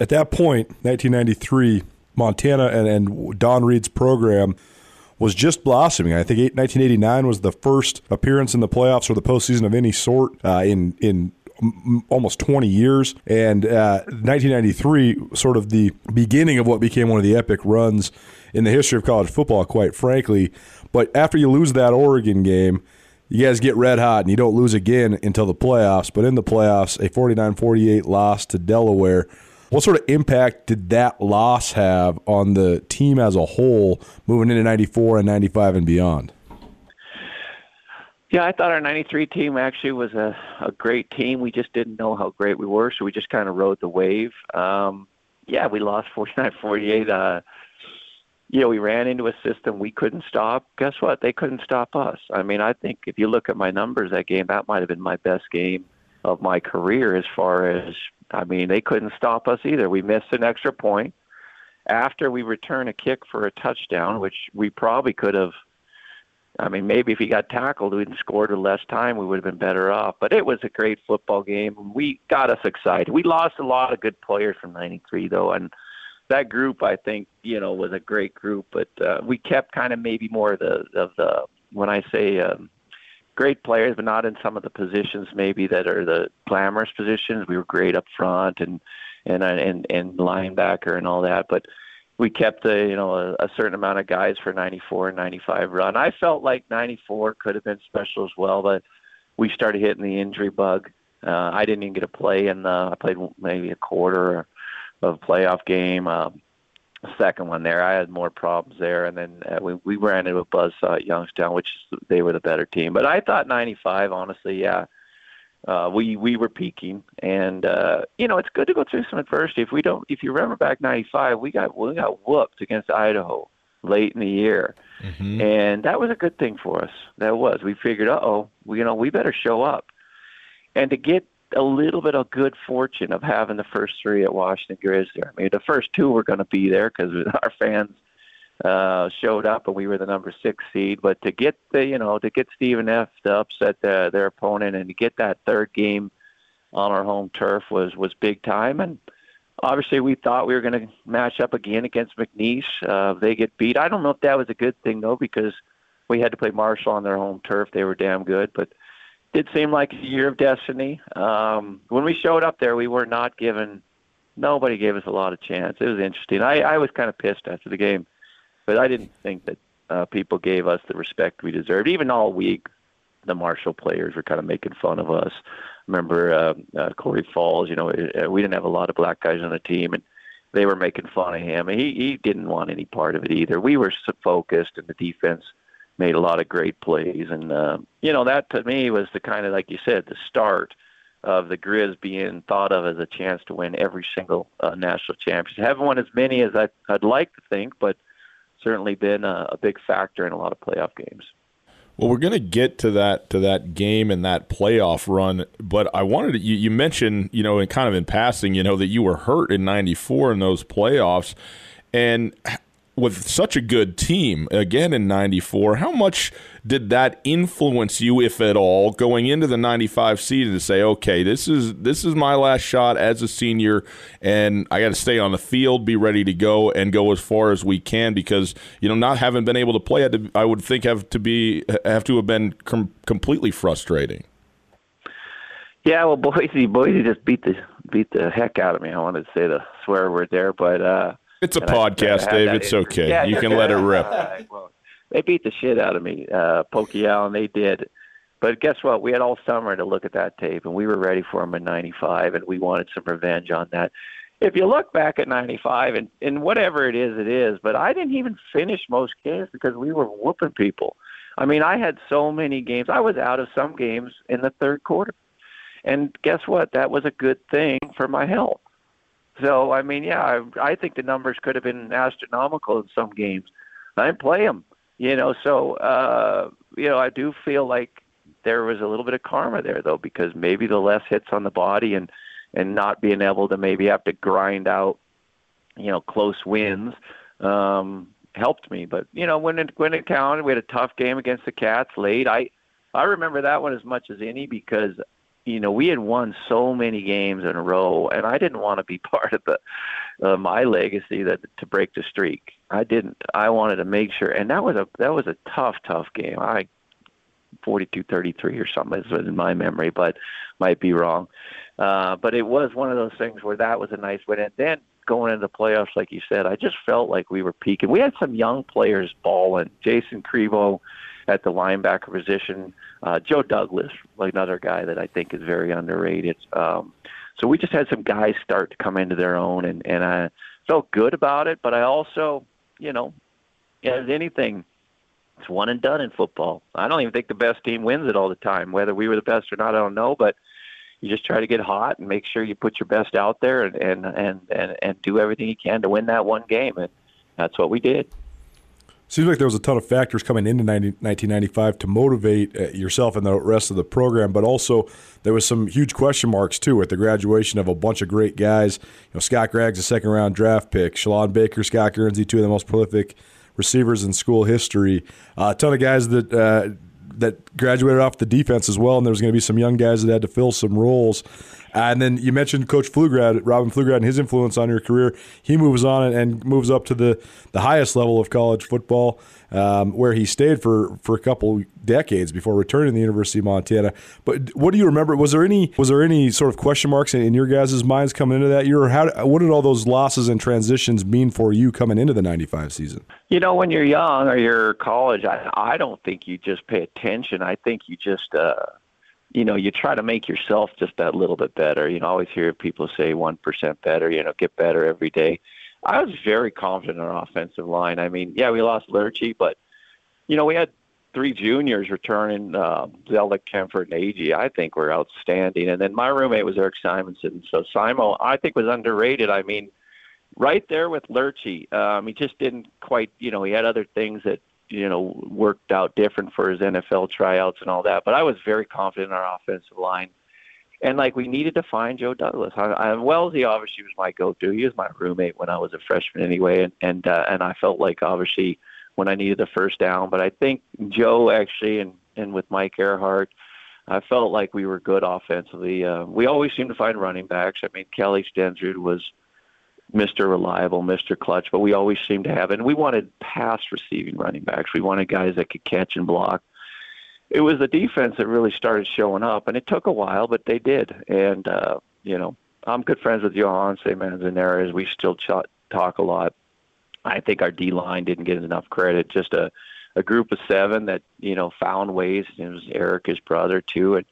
At that point, 1993, Montana and, and Don Read's program was just blossoming. I think 1989 was the first appearance in the playoffs or the postseason of any sort uh, in in almost 20 years. And uh, 1993, sort of the beginning of what became one of the epic runs in the history of college football, quite frankly. But after you lose that Oregon game, you guys get red hot and you don't lose again until the playoffs. But in the playoffs, a 49 48 loss to Delaware. What sort of impact did that loss have on the team as a whole moving into 94 and 95 and beyond? Yeah, I thought our 93 team actually was a, a great team. We just didn't know how great we were, so we just kind of rode the wave. Um, yeah, we lost 49 48. Uh, you we ran into a system we couldn't stop. Guess what? They couldn't stop us. I mean, I think if you look at my numbers that game, that might have been my best game of my career as far as, I mean, they couldn't stop us either. We missed an extra point after we return a kick for a touchdown, which we probably could have – I mean, maybe if he got tackled, we'd scored in less time, we would have been better off. But it was a great football game. We got us excited. We lost a lot of good players from '93, though, and that group, I think, you know, was a great group. But uh, we kept kind of maybe more of the of the when I say um, great players, but not in some of the positions maybe that are the glamorous positions. We were great up front and and and and linebacker and all that, but we kept a you know a, a certain amount of guys for 94 and 95 run. I felt like 94 could have been special as well, but we started hitting the injury bug. Uh, I didn't even get a play in the. I played maybe a quarter of a playoff game. Um, second one there, I had more problems there, and then uh, we we ran into a buzzsaw at Youngstown, which they were the better team. But I thought 95, honestly, yeah, uh, we we were peaking, and uh, you know it's good to go through some adversity. If we don't, if you remember back '95, we got we got whooped against Idaho late in the year, mm-hmm. and that was a good thing for us. That was. We figured, uh oh, you know we better show up, and to get a little bit of good fortune of having the first three at Washington Grizzly. I mean, the first two were going to be there because our fans uh, showed up and we were the number six seed. But to get the, you know, to get Stephen F to upset the, their opponent and to get that third game on our home turf was was big time. And obviously, we thought we were going to match up again against McNeese. Uh, they get beat. I don't know if that was a good thing though, because we had to play Marshall on their home turf. They were damn good, but did seem like a year of destiny. Um, when we showed up there, we were not given. Nobody gave us a lot of chance. It was interesting. I, I was kind of pissed after the game but I didn't think that uh, people gave us the respect we deserved. Even all week, the Marshall players were kind of making fun of us. Remember uh, uh, Corey Falls? You know, uh, we didn't have a lot of black guys on the team, and they were making fun of him. He he didn't want any part of it either. We were so focused, and the defense made a lot of great plays, and uh, you know that to me was the kind of like you said the start of the Grizz being thought of as a chance to win every single uh, national championship. Haven't won as many as I, I'd like to think, but certainly been a, a big factor in a lot of playoff games. Well, we're going to get to that to that game and that playoff run, but I wanted to, you, you mentioned, you know, in kind of in passing, you know, that you were hurt in '94 in those playoffs, and with such a good team again in 94 how much did that influence you if at all going into the 95 season to say okay this is this is my last shot as a senior and I got to stay on the field be ready to go and go as far as we can because you know not having been able to play I would think have to be have to have been com- completely frustrating. Yeah well Boise Boise just beat the beat the heck out of me I wanted to say the swear word there but uh it's a podcast, Dave. It's okay. Yeah, you can let it rip. well, they beat the shit out of me, uh, Pokey Allen. They did. But guess what? We had all summer to look at that tape, and we were ready for them in '95, and we wanted some revenge on that. If you look back at '95, and, and whatever it is, it is. But I didn't even finish most games because we were whooping people. I mean, I had so many games. I was out of some games in the third quarter. And guess what? That was a good thing for my health. So, I mean, yeah, I, I think the numbers could have been astronomical in some games. I didn't play them, you know, so, uh, you know, I do feel like there was a little bit of karma there, though, because maybe the less hits on the body and, and not being able to maybe have to grind out, you know, close wins um, helped me. But you know, when it when it counted, we had a tough game against the Cats late. I I remember that one as much as any because you know we had won so many games in a row, and I didn't want to be part of the uh, my legacy that to break the streak. I didn't. I wanted to make sure, and that was a that was a tough tough game. I 42-33 or something is in my memory, but might be wrong. Uh, but it was one of those things where that was a nice win. And then going into the playoffs, like you said, I just felt like we were peaking. We had some young players balling. Jason Crebo at the linebacker position. Uh, Joe Douglas, another guy that I think is very underrated. Um, so we just had some guys start to come into their own, and and I felt good about it. But I also, you know, as anything, it's one and done in football. I don't even think the best team wins it all the time. Whether we were the best or not, I don't know, but you just try to get hot and make sure you put your best out there and and and and, and do everything you can to win that one game, and that's what we did. Seems like there was a ton of factors coming into 90, 1995 to motivate uh, yourself and the rest of the program, but also there was some huge question marks too with the graduation of a bunch of great guys. You know, Scott Gragg's a second round draft pick, Shalon Baker, Scott Guernsey, two of the most prolific receivers in school history. Uh, a ton of guys that uh, that graduated off the defense as well, and there was going to be some young guys that had to fill some roles. And then you mentioned Coach Pflugrad, Robin Pflugrad, and his influence on your career. He moves on and moves up to the, the highest level of college football, um, where he stayed for, for a couple decades before returning to the University of Montana. But what do you remember? Was there any was there any sort of question marks in, in your guys' minds coming into that year? Or how what did all those losses and transitions mean for you coming into the '95 season? You know, when you're young or you're college, I I don't think you just pay attention. I think you just. Uh, you know, you try to make yourself just that little bit better. You know, I always hear people say 1% better, you know, get better every day. I was very confident in our offensive line. I mean, yeah, we lost Lurchie, but, you know, we had three juniors returning, uh, Zelda, Kemford, and Agee. I think were outstanding. And then my roommate was Eric Simonson. So Simo, I think, was underrated. I mean, right there with Lurchie. Um, he just didn't quite, you know, he had other things that you know, worked out different for his NFL tryouts and all that. But I was very confident in our offensive line. And like we needed to find Joe Douglas. I, I Wellesley obviously was my go-to. He was my roommate when I was a freshman anyway, and and uh, and I felt like obviously when I needed the first down. But I think Joe actually and and with Mike Earhart, I felt like we were good offensively. Uh, we always seemed to find running backs. I mean, Kelly Stensrud was Mr. Reliable, Mr. Clutch, but we always seem to have it. And we wanted pass receiving running backs. We wanted guys that could catch and block. It was the defense that really started showing up, and it took a while, but they did. And, uh, you know, I'm good friends with Johan Manzanares. We still ch- talk a lot. I think our D line didn't get enough credit. Just a, a group of seven that, you know, found ways. It was Eric, his brother, too. And,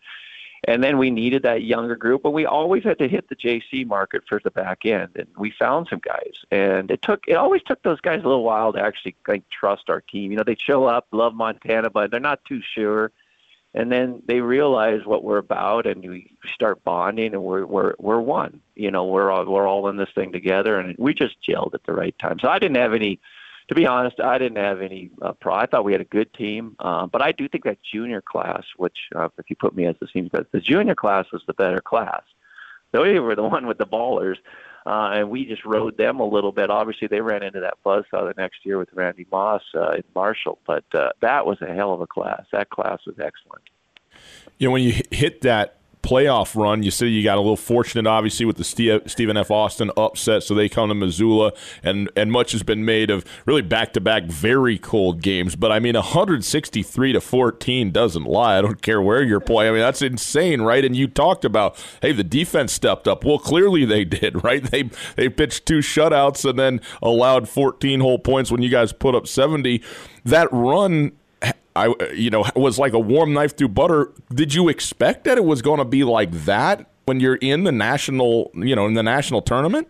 and then we needed that younger group, but we always had to hit the JC market for the back end, and we found some guys. And it took it always took those guys a little while to actually like trust our team. You know, they show up, love Montana, but they're not too sure. And then they realize what we're about, and we start bonding, and we're we're we're one. You know, we're all we're all in this thing together, and we just gelled at the right time. So I didn't have any to be honest, I didn't have any uh, pro. I thought we had a good team, uh, but I do think that junior class, which uh, if you put me as the senior the junior class was the better class. They were the one with the ballers, uh, and we just rode them a little bit. Obviously, they ran into that buzzsaw the next year with Randy Moss uh, in Marshall, but uh, that was a hell of a class. That class was excellent. You know, when you hit that playoff run. You said you got a little fortunate, obviously, with the Stephen F. Austin upset, so they come to Missoula, and and much has been made of really back to back very cold games. But I mean, 163 to 14 doesn't lie. I don't care where you're playing. I mean, that's insane, right? And you talked about, hey, the defense stepped up. Well, clearly they did, right? They they pitched two shutouts and then allowed 14 whole points when you guys put up 70. That run I you know was like a warm knife through butter. Did you expect that it was going to be like that when you're in the national you know in the national tournament?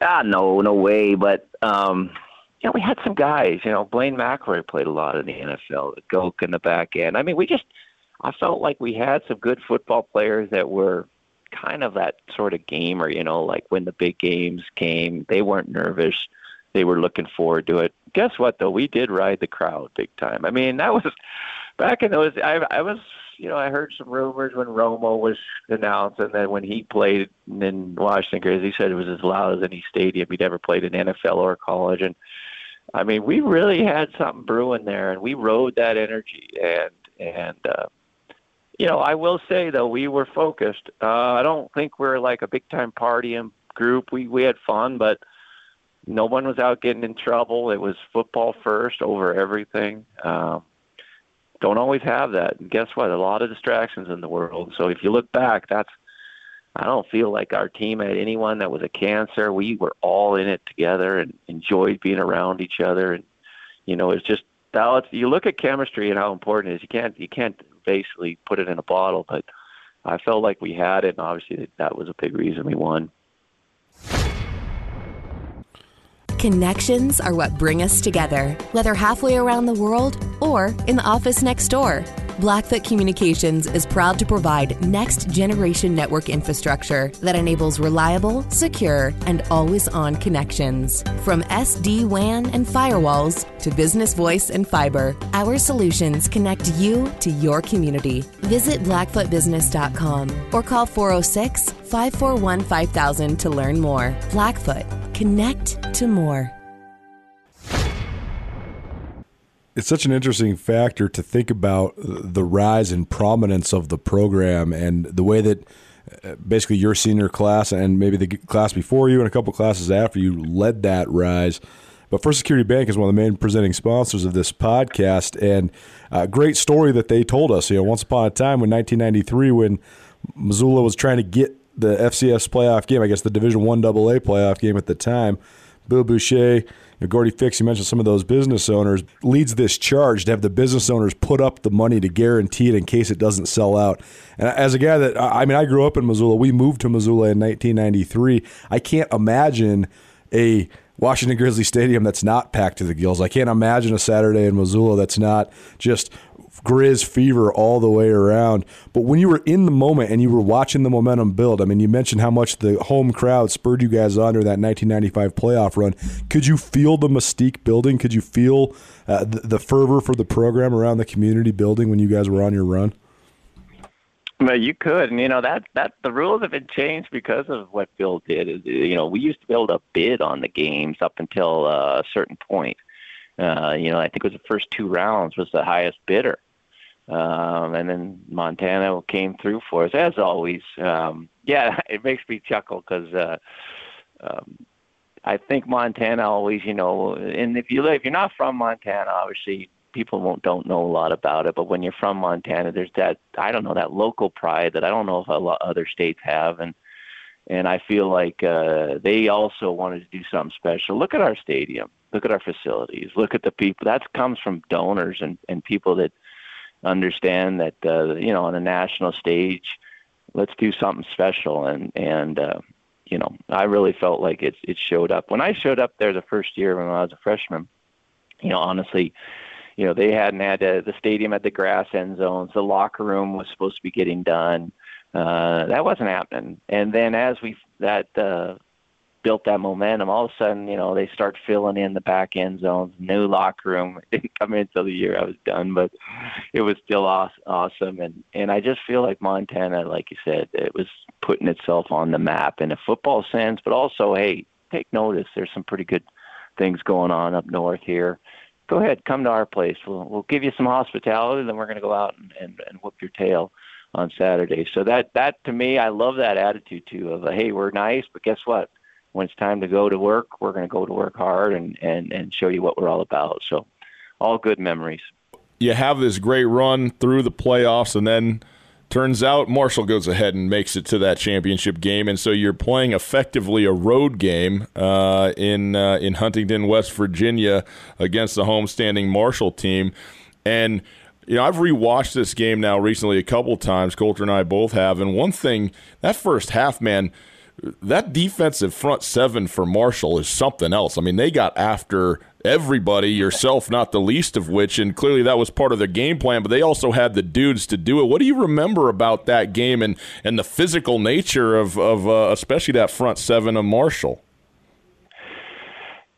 Ah, no, no way. But um, you know, we had some guys. You know, Blaine McElroy played a lot in the NFL. Goke in the back end. I mean, we just I felt like we had some good football players that were kind of that sort of gamer. You know, like when the big games came, they weren't nervous. They were looking forward to it. Guess what though? We did ride the crowd big time. I mean, that was back in those. I I was you know, I heard some rumors when Romo was announced, and then when he played in Washington, he said it was as loud as any stadium he'd ever played in NFL or college. And I mean, we really had something brewing there, and we rode that energy. And and uh, you know, I will say though, we were focused. Uh, I don't think we're like a big time partying group. We we had fun, but no one was out getting in trouble. It was football first over everything. Um, don't always have that. And guess what? A lot of distractions in the world. So if you look back, that's I don't feel like our team had anyone that was a cancer. We were all in it together and enjoyed being around each other. And you know, it's just that you look at chemistry and how important it is. You can't you can't basically put it in a bottle, but I felt like we had it, and obviously that was a big reason we won. Connections are what bring us together, whether halfway around the world or in the office next door. Blackfoot Communications is proud to provide next generation network infrastructure that enables reliable, secure, and always on connections. From SD WAN and firewalls to business voice and fiber, our solutions connect you to your community. Visit blackfootbusiness.com or call 406 541 5000 to learn more. Blackfoot connect to more. It's such an interesting factor to think about the rise in prominence of the program and the way that uh, basically your senior class and maybe the class before you and a couple classes after you led that rise. But First Security Bank is one of the main presenting sponsors of this podcast, and a great story that they told us. You know, once upon a time, in 1993, when Missoula was trying to get the FCS playoff game, I guess the Division One AA playoff game at the time. Bill Boucher, you know, Gordy Fix, you mentioned some of those business owners, leads this charge to have the business owners put up the money to guarantee it in case it doesn't sell out. And as a guy that, I mean, I grew up in Missoula. We moved to Missoula in 1993. I can't imagine a Washington Grizzly Stadium that's not packed to the gills. I can't imagine a Saturday in Missoula that's not just Grizz fever all the way around. But when you were in the moment and you were watching the momentum build, I mean, you mentioned how much the home crowd spurred you guys on during that 1995 playoff run. Could you feel the mystique building? Could you feel uh, the, the fervor for the program around the community building when you guys were on your run? Well, you could, and you know that that the rules have been changed because of what Bill did. You know, we used to able to bid on the games up until uh, a certain point. Uh, you know, I think it was the first two rounds was the highest bidder. Um, and then Montana came through for us as always. Um, yeah, it makes me chuckle because uh, um, I think Montana always, you know, and if you live, if you're not from Montana, obviously people won't don't know a lot about it. But when you're from Montana, there's that I don't know that local pride that I don't know if a lot other states have, and and I feel like uh, they also wanted to do something special. Look at our stadium. Look at our facilities. Look at the people. That comes from donors and and people that understand that uh, you know on a national stage, let's do something special. And and uh, you know, I really felt like it it showed up when I showed up there the first year when I was a freshman. You know, honestly, you know they hadn't had a, the stadium had the grass end zones. The locker room was supposed to be getting done. Uh, that wasn't happening. And then as we that uh, built that momentum, all of a sudden, you know, they start filling in the back end zones, new locker room. It didn't come in until the year I was done, but it was still awesome. And, and I just feel like Montana, like you said, it was putting itself on the map in a football sense, but also, hey, take notice. There's some pretty good things going on up north here. Go ahead, come to our place. We'll, we'll give you some hospitality, then we're going to go out and, and, and whoop your tail on Saturday. So that, that to me, I love that attitude too of, hey, we're nice, but guess what? When it's time to go to work, we're going to go to work hard and, and, and show you what we're all about. So, all good memories. You have this great run through the playoffs, and then turns out Marshall goes ahead and makes it to that championship game, and so you're playing effectively a road game uh, in uh, in Huntington, West Virginia, against the homestanding Marshall team, and. You know, I've rewatched this game now recently a couple times. Colter and I both have, and one thing that first half, man, that defensive front seven for Marshall is something else. I mean, they got after everybody, yourself not the least of which, and clearly that was part of their game plan. But they also had the dudes to do it. What do you remember about that game and and the physical nature of of uh, especially that front seven of Marshall?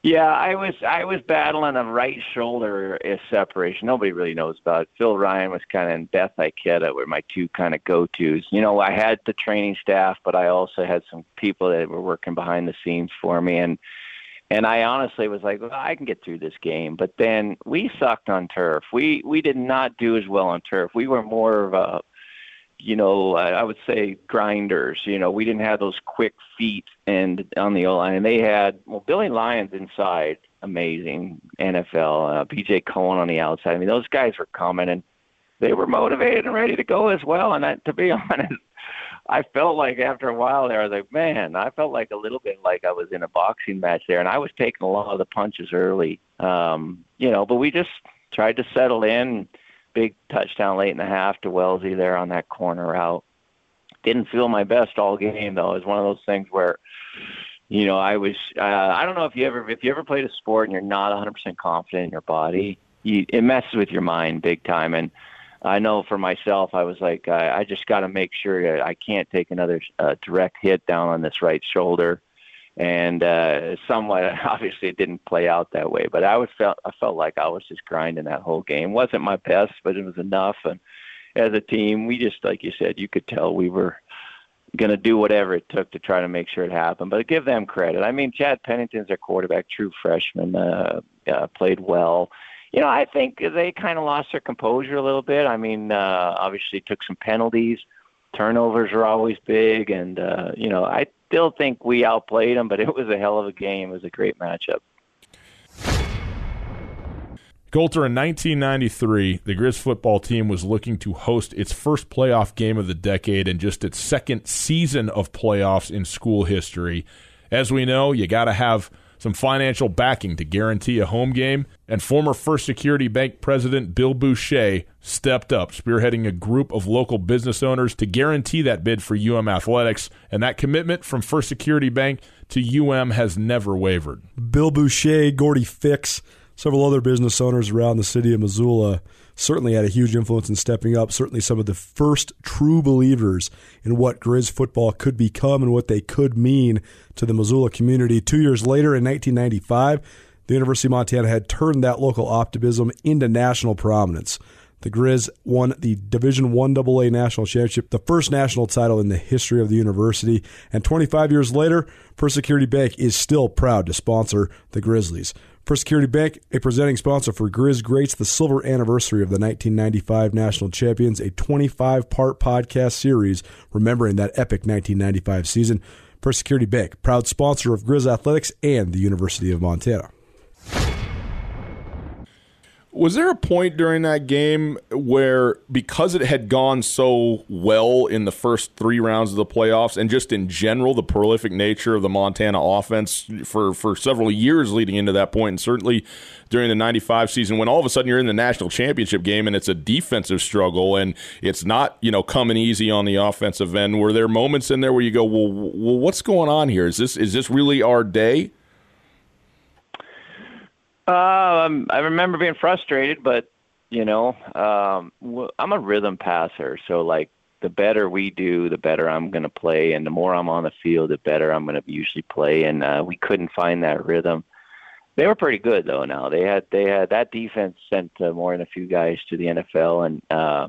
Yeah, I was I was battling a right shoulder separation. Nobody really knows about it. Phil Ryan was kind of in Beth Ikeda were my two kind of go tos. You know, I had the training staff, but I also had some people that were working behind the scenes for me, and and I honestly was like, well, I can get through this game. But then we sucked on turf. We we did not do as well on turf. We were more of a you know, I would say grinders. You know, we didn't have those quick feet and on the O line. And they had well, Billy Lyons inside, amazing NFL. Uh, PJ Cohen on the outside. I mean, those guys were coming and they were motivated and ready to go as well. And I, to be honest, I felt like after a while there, I was like, man, I felt like a little bit like I was in a boxing match there, and I was taking a lot of the punches early. Um, you know, but we just tried to settle in big touchdown late in the half to Wellesley there on that corner route. Didn't feel my best all game though. It was one of those things where, you know, I was. Uh, I don't know if you ever if you ever played a sport and you're not 100% confident in your body, you, it messes with your mind big time. And I know for myself, I was like, I, I just got to make sure that I can't take another uh, direct hit down on this right shoulder and uh, somewhat obviously it didn't play out that way. But I was felt I felt like I was just grinding that whole game. wasn't my best, but it was enough. And as a team, we just like you said, you could tell we were going to do whatever it took to try to make sure it happened. But give them credit. I mean, Chad Pennington's their quarterback, true freshman, uh, uh, played well. You know, I think they kind of lost their composure a little bit. I mean, uh, obviously took some penalties. Turnovers are always big, and uh, you know, I still think we outplayed them, but it was a hell of a game. It was a great matchup. Colter, in 1993, the Grizz football team was looking to host its first playoff game of the decade and just its second season of playoffs in school history. As we know, you got to have some financial backing to guarantee a home game, and former First Security Bank president Bill Boucher stepped up, spearheading a group of local business owners to guarantee that bid for UM athletics, and that commitment from First Security Bank to UM has never wavered. Bill Boucher, Gordy Fix, several other business owners around the city of Missoula certainly had a huge influence in stepping up. Certainly, some of the first true believers in what Grizz football could become and what they could mean to the Missoula community. Two years later, in 1995, the University of Montana had turned that local optimism into national prominence. The Grizz won the Division One AA national championship, the first national title in the history of the university. And 25 years later, First Security Bank is still proud to sponsor the Grizzlies. First Security Bank, a presenting sponsor for Grizz Greats, the silver anniversary of the 1995 national champions, a 25 part podcast series remembering that epic 1995 season. First Security Bank, proud sponsor of Grizz Athletics and the University of Montana. Was there a point during that game where, because it had gone so well in the first three rounds of the playoffs, and just in general, the prolific nature of the Montana offense for, for several years leading into that point, and certainly during the 95 season, when all of a sudden you're in the national championship game and it's a defensive struggle and it's not, you know, coming easy on the offensive end, were there moments in there where you go, well, well what's going on here? Is this, is this really our day? Um, I remember being frustrated, but you know, um, I'm a rhythm passer, so like the better we do, the better I'm going to play, and the more I'm on the field, the better I'm going to usually play. And uh, we couldn't find that rhythm. They were pretty good though. Now they had they had that defense sent uh, more than a few guys to the NFL, and uh,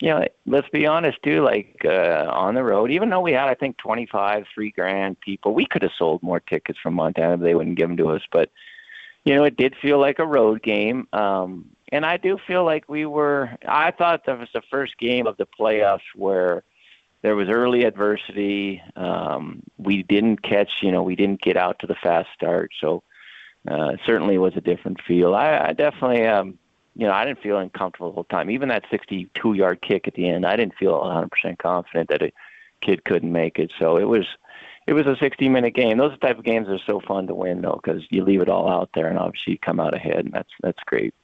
you know, let's be honest too. Like uh, on the road, even though we had I think 25, three grand people, we could have sold more tickets from Montana. They wouldn't give them to us, but you know, it did feel like a road game. Um, and I do feel like we were, I thought that was the first game of the playoffs where there was early adversity. Um, we didn't catch, you know, we didn't get out to the fast start. So uh, certainly was a different feel. I, I definitely, um, you know, I didn't feel uncomfortable the whole time. Even that 62 yard kick at the end, I didn't feel 100% confident that a kid couldn't make it. So it was, it was a 60 minute game. Those type of games are so fun to win though, because you leave it all out there, and obviously you come out ahead, and that's that's great.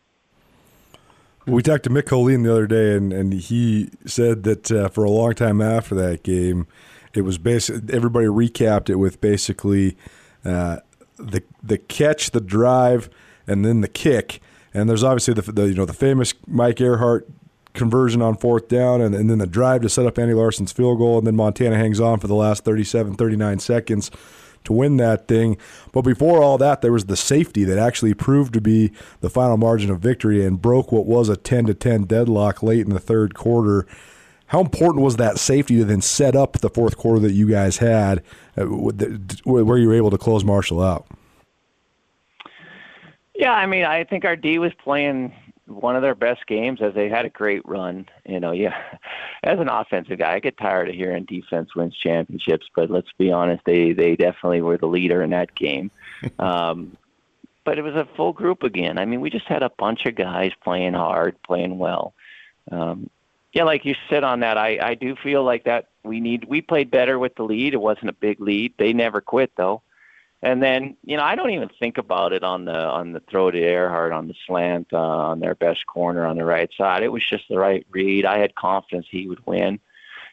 We talked to Mick Colleen the other day, and, and he said that uh, for a long time after that game, it was basically everybody recapped it with basically uh, the the catch, the drive, and then the kick. And there's obviously the, the you know the famous Mike Ehrhardt conversion on fourth down, and, and then the drive to set up Andy Larson's field goal, and then Montana hangs on for the last 37, 39 seconds to win that thing. But before all that, there was the safety that actually proved to be the final margin of victory and broke what was a 10 to 10 deadlock late in the third quarter. How important was that safety to then set up the fourth quarter that you guys had, uh, where you were able to close Marshall out? Yeah, I mean, I think our D was playing one of their best games as they had a great run. You know, yeah, as an offensive guy, I get tired of hearing defense wins championships, but let's be honest, they they definitely were the leader in that game. um, but it was a full group again. I mean, we just had a bunch of guys playing hard, playing well. Um, yeah, like you said on that, I I do feel like that we need we played better with the lead. It wasn't a big lead. They never quit though. And then you know I don't even think about it on the on the throw to Ehrhardt on the slant uh, on their best corner on the right side. It was just the right read. I had confidence he would win.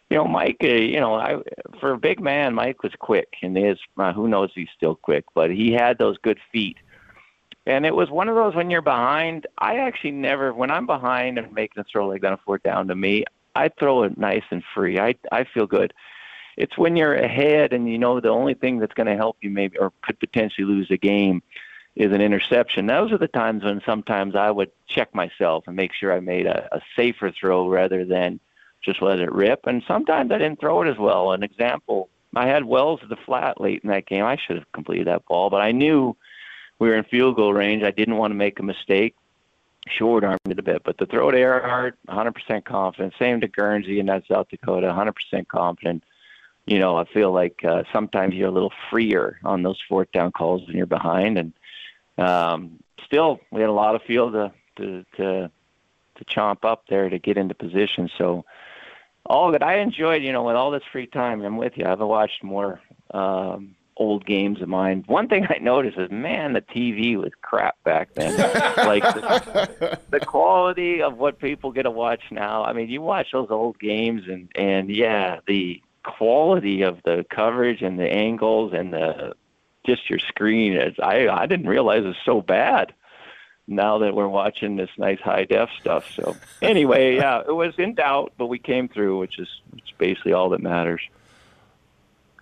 You know, Mike. Uh, you know, I for a big man, Mike was quick, and is uh, who knows he's still quick, but he had those good feet. And it was one of those when you're behind. I actually never, when I'm behind and making a throw like that on fourth down to me, I throw it nice and free. I I feel good. It's when you're ahead and you know the only thing that's going to help you maybe or could potentially lose a game is an interception. Those are the times when sometimes I would check myself and make sure I made a, a safer throw rather than just let it rip. And sometimes I didn't throw it as well. An example, I had Wells at the flat late in that game. I should have completed that ball, but I knew we were in field goal range. I didn't want to make a mistake. Short armed it a bit, but the throw to Ehrhardt, 100% confident. Same to Guernsey in that South Dakota, 100% confident. You know, I feel like uh, sometimes you're a little freer on those fourth down calls when you're behind, and um, still we had a lot of field to to to, to chomp up there to get into position. So all that I enjoyed, you know, with all this free time, I'm with you. I've watched more um, old games of mine. One thing I noticed is, man, the TV was crap back then. like the, the quality of what people get to watch now. I mean, you watch those old games, and and yeah, the quality of the coverage and the angles and the just your screen. Is, I I didn't realize it's so bad. Now that we're watching this nice high def stuff, so anyway, yeah, it was in doubt, but we came through, which is is basically all that matters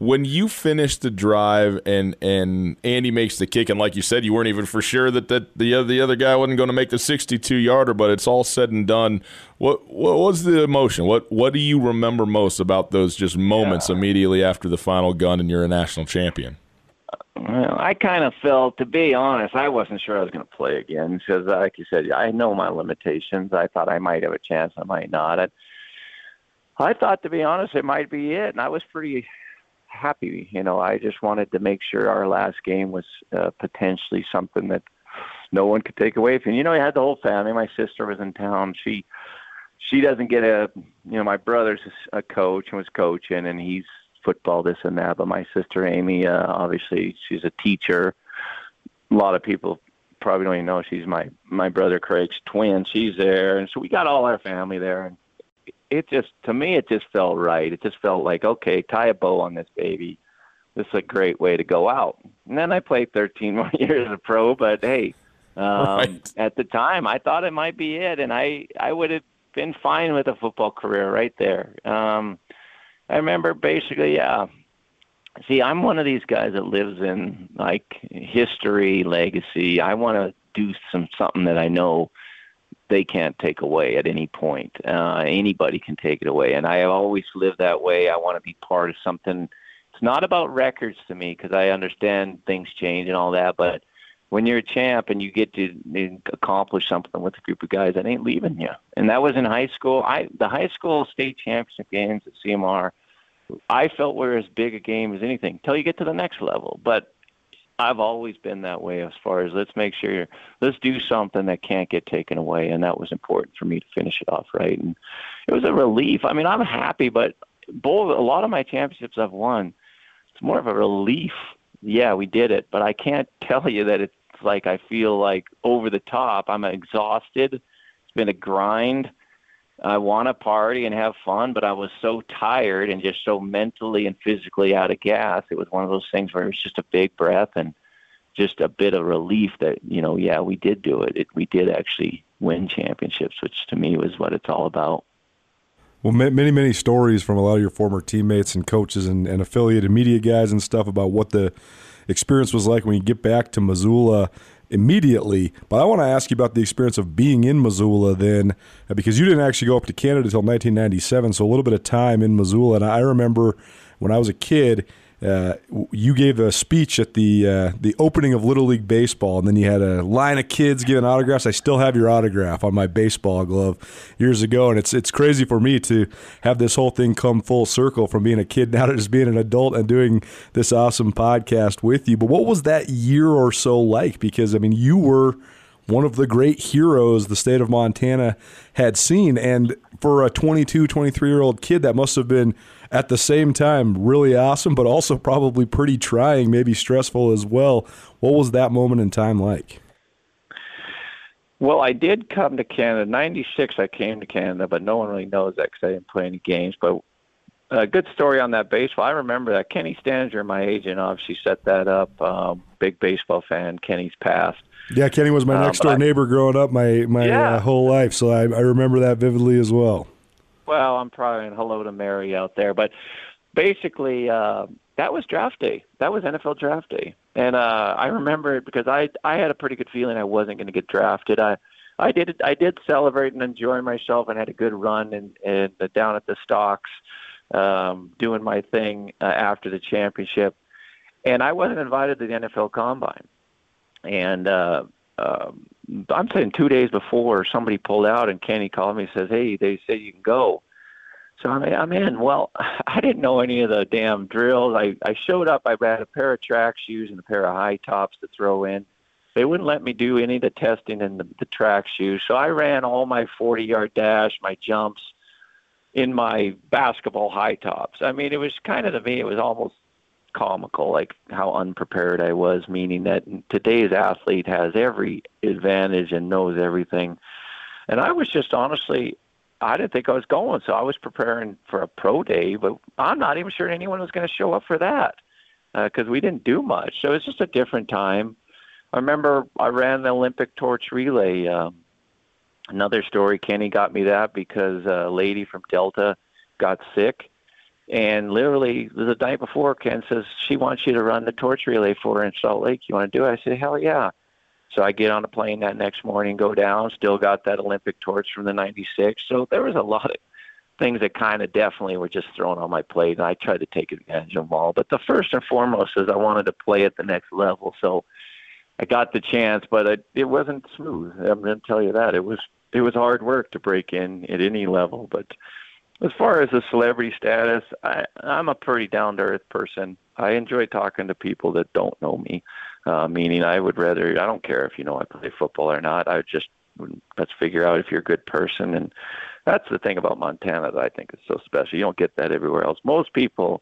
when you finish the drive and and Andy makes the kick, and like you said, you weren't even for sure that, that the other the other guy wasn't going to make the 62 yarder, but it's all said and done. What what was the emotion? What what do you remember most about those just moments yeah. immediately after the final gun and you're a national champion? Well, I kind of felt, to be honest, I wasn't sure I was going to play again because, uh, like you said, I know my limitations. I thought I might have a chance, I might not. I, I thought, to be honest, it might be it, and I was pretty happy. You know, I just wanted to make sure our last game was uh, potentially something that no one could take away from. You know, I had the whole family. My sister was in town. She she doesn't get a you know my brother's a coach and was coaching and he's football this and that but my sister amy uh, obviously she's a teacher a lot of people probably don't even know she's my my brother craig's twin she's there and so we got all our family there and it just to me it just felt right. It just felt like okay, tie a bow on this baby. This is a great way to go out. And then I played 13 more years of pro, but hey, um, right. at the time I thought it might be it, and I I would have been fine with a football career right there. Um, I remember basically, yeah. See, I'm one of these guys that lives in like history, legacy. I want to do some something that I know they can't take away at any point. Uh, anybody can take it away, and I always lived that way. I want to be part of something. It's not about records to me because I understand things change and all that, but when you're a champ and you get to accomplish something with a group of guys, that ain't leaving you. And that was in high school. I the high school state championship games at CMR, I felt were as big a game as anything until you get to the next level. But I've always been that way as far as let's make sure you're let's do something that can't get taken away, and that was important for me to finish it off right. And it was a relief. I mean, I'm happy, but both a lot of my championships I've won, it's more of a relief. Yeah, we did it, but I can't tell you that it's like I feel like over the top. I'm exhausted. It's been a grind. I want to party and have fun, but I was so tired and just so mentally and physically out of gas. It was one of those things where it was just a big breath and just a bit of relief that you know, yeah, we did do it. it we did actually win championships, which to me was what it's all about. Well, many, many stories from a lot of your former teammates and coaches and, and affiliated media guys and stuff about what the experience was like when you get back to Missoula immediately. But I want to ask you about the experience of being in Missoula then, uh, because you didn't actually go up to Canada until 1997, so a little bit of time in Missoula. And I remember when I was a kid, uh, you gave a speech at the uh, the opening of Little League baseball, and then you had a line of kids giving autographs. I still have your autograph on my baseball glove years ago, and it's it's crazy for me to have this whole thing come full circle from being a kid now to just being an adult and doing this awesome podcast with you. But what was that year or so like? Because I mean, you were one of the great heroes the state of Montana had seen, and for a 22, 23 year old kid, that must have been at the same time really awesome, but also probably pretty trying, maybe stressful as well. What was that moment in time like? Well, I did come to Canada. '96, I came to Canada, but no one really knows that because I didn't play any games. But a good story on that baseball. I remember that Kenny Staninger, my agent, obviously set that up. Um, big baseball fan. Kenny's passed. Yeah, Kenny was my um, next door neighbor growing up my my yeah. uh, whole life, so I, I remember that vividly as well. Well, I'm probably in hello to Mary out there, but basically, uh, that was draft day. That was NFL draft day, and uh, I remember it because I I had a pretty good feeling I wasn't going to get drafted. I I did I did celebrate and enjoy myself and had a good run and and down at the stocks, um, doing my thing uh, after the championship, and I wasn't invited to the NFL Combine, and uh, um, I'm saying two days before somebody pulled out and Kenny called me and says, "Hey, they say you can go." So I'm I'm in. Well, I didn't know any of the damn drills. I I showed up. I had a pair of track shoes and a pair of high tops to throw in. They wouldn't let me do any of the testing in the, the track shoes, so I ran all my 40 yard dash, my jumps, in my basketball high tops. I mean, it was kind of to me, it was almost comical, like how unprepared I was, meaning that today's athlete has every advantage and knows everything. And I was just honestly, I didn't think I was going, so I was preparing for a pro day, but I'm not even sure anyone was going to show up for that because uh, we didn't do much. So it's just a different time. I remember I ran the Olympic torch relay. Um, another story, Kenny got me that because a lady from Delta got sick and literally, the night before, Ken says she wants you to run the torch relay for her in Salt Lake. You want to do it? I said, hell yeah. So I get on a plane that next morning, go down. Still got that Olympic torch from the '96. So there was a lot of things that kind of definitely were just thrown on my plate, and I tried to take advantage of them all. But the first and foremost is I wanted to play at the next level. So I got the chance, but it, it wasn't smooth. I'm going to tell you that it was it was hard work to break in at any level, but as far as the celebrity status, I, I'm a pretty down to earth person. I enjoy talking to people that don't know me. Uh, meaning, I would rather I don't care if you know I play football or not. I just let's figure out if you're a good person, and that's the thing about Montana that I think is so special. You don't get that everywhere else. Most people,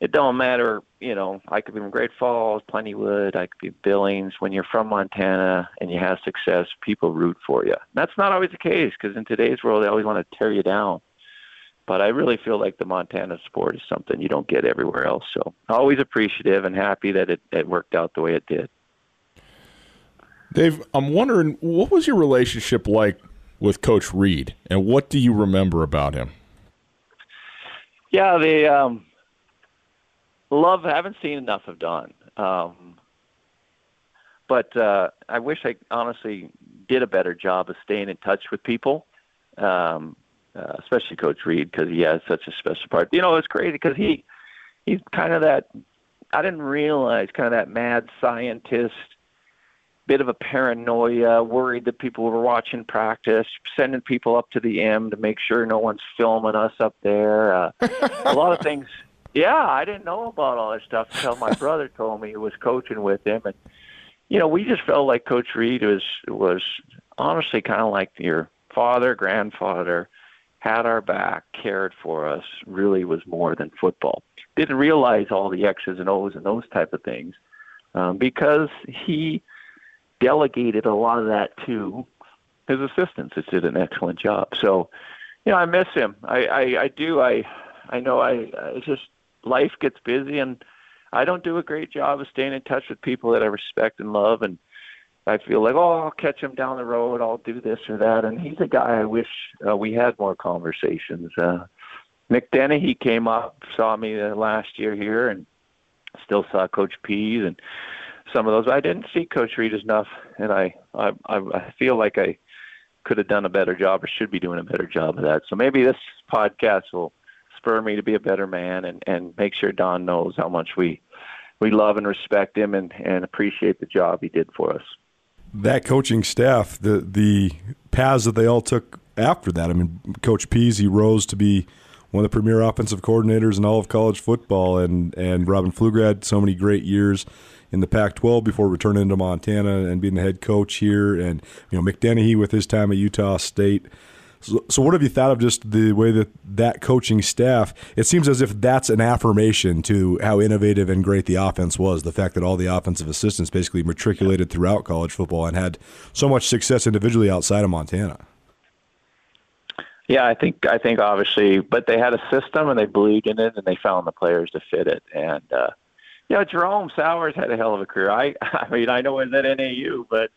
it don't matter. You know, I could be from Great Falls, Plentywood, I could be Billings. When you're from Montana and you have success, people root for you. That's not always the case because in today's world, they always want to tear you down but I really feel like the Montana sport is something you don't get everywhere else. So always appreciative and happy that it, it worked out the way it did. Dave, I'm wondering what was your relationship like with Coach Read, and what do you remember about him? Yeah, the um, love. haven't seen enough of Don, um, but uh, I wish I honestly did a better job of staying in touch with people. Um, uh, especially Coach Read because he has such a special part. You know, it's crazy because he he's kind of that. I didn't realize kind of that mad scientist, bit of a paranoia, worried that people were watching practice, sending people up to the M to make sure no one's filming us up there. Uh, a lot of things. Yeah, I didn't know about all that stuff until my brother told me he was coaching with him, and you know, we just felt like Coach Read was was honestly kind of like your father, grandfather had our back, cared for us, really was more than football. Didn't realize all the X's and O's and those type of things um, because he delegated a lot of that to his assistants that did an excellent job. So you know, I miss him. I, I, I do. I, I know. I, it's just life gets busy, and I don't do a great job of staying in touch with people that I respect and love. And I feel like, oh, I'll catch him down the road. I'll do this or that. And he's a guy I wish uh, we had more conversations. Uh, Mick Dennehy, he came up, saw me uh, last year here, and still saw Coach Pease and some of those. I didn't see Coach Read enough, and I, I, I feel like I could have done a better job or should be doing a better job of that. So maybe this podcast will spur me to be a better man and, and make sure Don knows how much we we love and respect him and, and appreciate the job he did for us. That coaching staff, the the paths that they all took after that. I mean, Coach Pease, he rose to be one of the premier offensive coordinators in all of college football, and and Robin Pflugrad, so many great years in the Pac-12 before returning to Montana and being the head coach here, and you know Mick Dennehy with his time at Utah State. So, so, what have you thought of just the way that that coaching staff? It seems as if that's an affirmation to how innovative and great the offense was. The fact that all the offensive assistants basically matriculated throughout college football and had so much success individually outside of Montana. Yeah, I think I think obviously, but they had a system and they believed in it and they found the players to fit it. And uh, you know, Jerome Souers had a hell of a career. I I mean, I know he's at NAU, but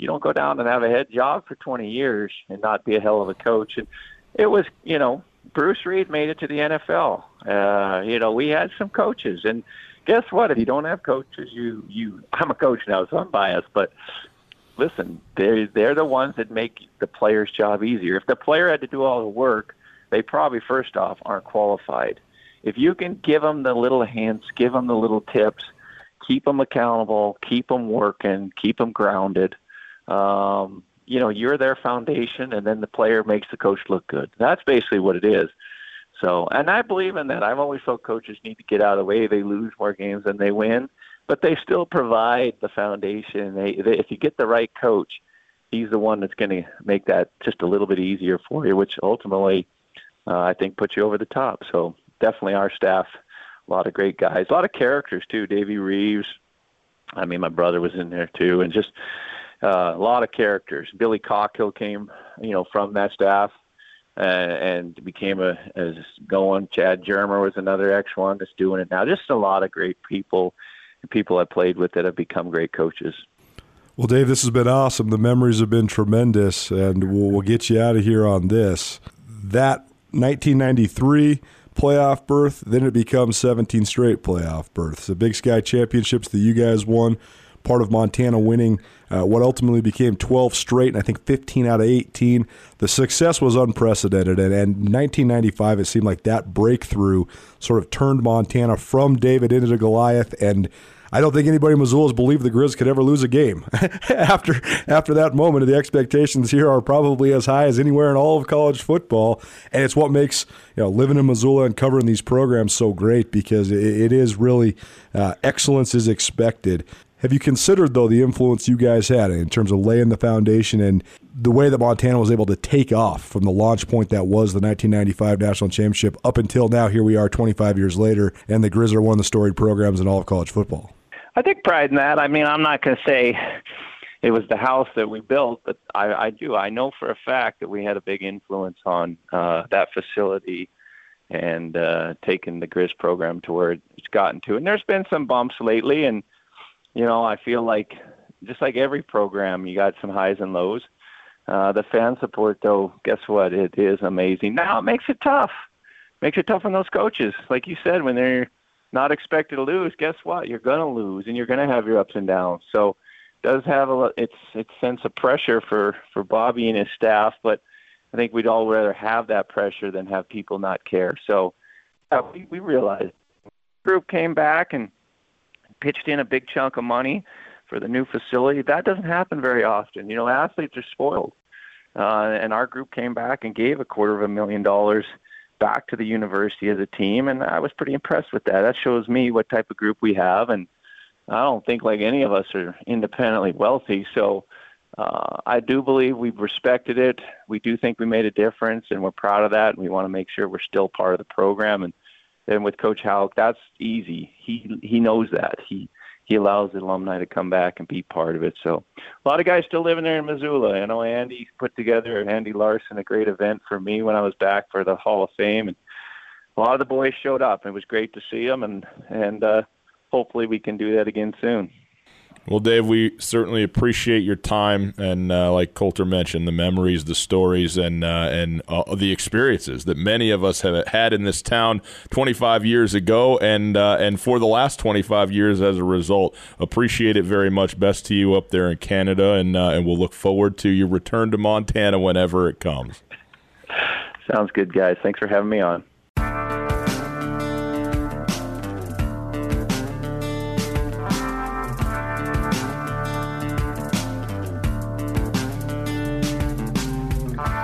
you don't go down and have a head job for 20 years and not be a hell of a coach. And it was, you know, Bruce Read made it to the NFL. Uh, you know, we had some coaches, and guess what? If you don't have coaches, you you I'm a coach now, so I'm biased, but listen, they they're the ones that make the player's job easier. If the player had to do all the work, they probably first off aren't qualified. If you can give them the little hints, give them the little tips, keep them accountable, keep them working, keep them grounded. Um, you know, you're their foundation, and then the player makes the coach look good. That's basically what it is. So, and I believe in that. I've always felt coaches need to get out of the way. They lose more games than they win but they still provide the foundation. They, they if you get the right coach, he's the one that's going to make that just a little bit easier for you, which ultimately uh, I think puts you over the top. So definitely our staff, a lot of great guys, a lot of characters too. Davy Reeves, I mean my brother was in there too, and just uh, a lot of characters. Billy Cockhill came, you know, from that staff. Uh, and became a as going. Chad Germer was another ex one that's doing it now. Just a lot of great people people I played with that have become great coaches. Well, Dave, this has been awesome. The memories have been tremendous, and we'll, we'll get you out of here on this. That 1993 playoff berth, then it becomes 17 straight playoff berths. The Big Sky Championships that you guys won, part of Montana winning uh, what ultimately became 12 straight, and I think 15 out of 18. The success was unprecedented, and, and 1995, it seemed like that breakthrough sort of turned Montana from David into Goliath, and I don't think anybody in Missoula believed the Grizz could ever lose a game. after after that moment, the expectations here are probably as high as anywhere in all of college football, and it's what makes you know living in Missoula and covering these programs so great because it, it is really uh, excellence is expected. Have you considered, though, the influence you guys had in terms of laying the foundation and the way that Montana was able to take off from the launch point that was the 1995 National Championship up until now? Here we are 25 years later, and the Grizz are one of the storied programs in all of college football. I take pride in that. I mean, I'm not going to say it was the house that we built, but I, I do. I know for a fact that we had a big influence on uh, that facility and uh, taking the Grizz program to where it's gotten to. And there's been some bumps lately, and – you know, I feel like just like every program, you got some highs and lows. Uh, the fan support, though, guess what? It is amazing. Now it makes it tough. Makes it tough on those coaches, like you said, when they're not expected to lose. Guess what? You're gonna lose, and you're gonna have your ups and downs. So, does have a it's it's sense of pressure for for Bobby and his staff, but I think we'd all rather have that pressure than have people not care. So, uh, we we realized group came back and pitched in a big chunk of money for the new facility. That doesn't happen very often. You know, athletes are spoiled. Uh, and our group came back and gave a quarter of a million dollars back to the university as a team, and I was pretty impressed with that. That shows me what type of group we have, and I don't think like any of us are independently wealthy. So uh, I do believe we've respected it. We do think we made a difference, and we're proud of that. And we want to make sure we're still part of the program and and with Coach Hauck, that's easy. He he knows that. He he allows the alumni to come back and be part of it. So a lot of guys still living there in Missoula. I know Andy put together Andy Larson a great event for me when I was back for the Hall of Fame, and a lot of the boys showed up. It was great to see them, and and uh, hopefully we can do that again soon. Well, Dave, we certainly appreciate your time, and uh, like Colter mentioned, the memories, the stories, and uh, and uh, the experiences that many of us have had in this town 25 years ago, and uh, and for the last 25 years as a result. Appreciate it very much. Best to you up there in Canada, and uh, and we'll look forward to your return to Montana whenever it comes. Sounds good, guys. Thanks for having me on.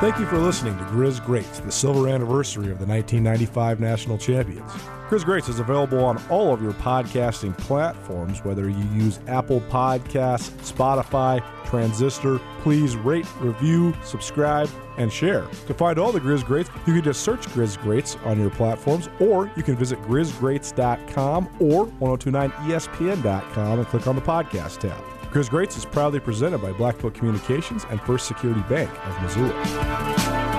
Thank you for listening to Grizz Greats, the silver anniversary of the 1995 national champions. Grizz Greats is available on all of your podcasting platforms, whether you use Apple Podcasts, Spotify, Transistor. Please rate, review, subscribe, and share. To find all the Grizz Greats, you can just search Grizz Greats on your platforms, or you can visit grizzgreats.com or 1029espn.com and click on the podcast tab. Grizz Greats is proudly presented by Blackfoot Communications and First Security Bank of Missoula.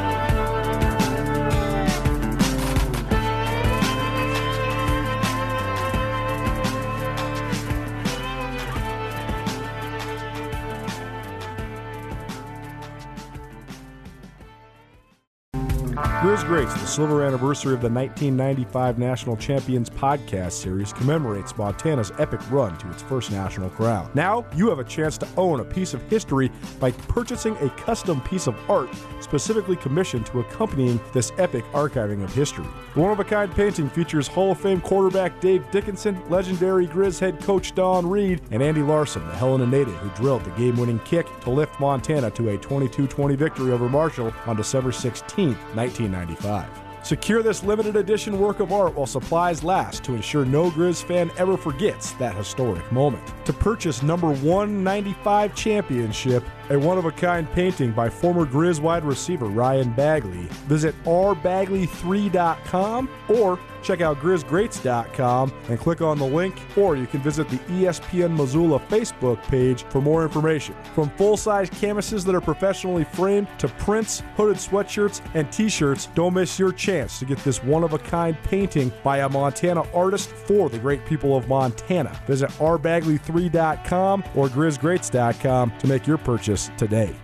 Greats, the silver anniversary of the 1995 National Champions podcast series, commemorates Montana's epic run to its first national crown. Now, you have a chance to own a piece of history by purchasing a custom piece of art specifically commissioned to accompanying this epic archiving of history. The one of a kind painting features Hall of Fame quarterback Dave Dickenson, legendary Grizz head coach Don Read, and Andy Larson, the Helena native who drilled the game winning kick to lift Montana to a 22 20 victory over Marshall on December 16, 1995. Secure this limited edition work of art while supplies last to ensure no Grizz fan ever forgets that historic moment. To purchase number 195 championship, a one of a kind painting by former Grizz wide receiver Ryan Bagley, visit rbagley3.com or check out grizzgreats.com and click on the link, or you can visit the ESPN Missoula Facebook page for more information. From full size canvases that are professionally framed to prints, hooded sweatshirts, and t shirts, don't miss your chance to get this one of a kind painting by a Montana artist for the great people of Montana. Visit rbagley3.com or grizzgreats.com to make your purchase today.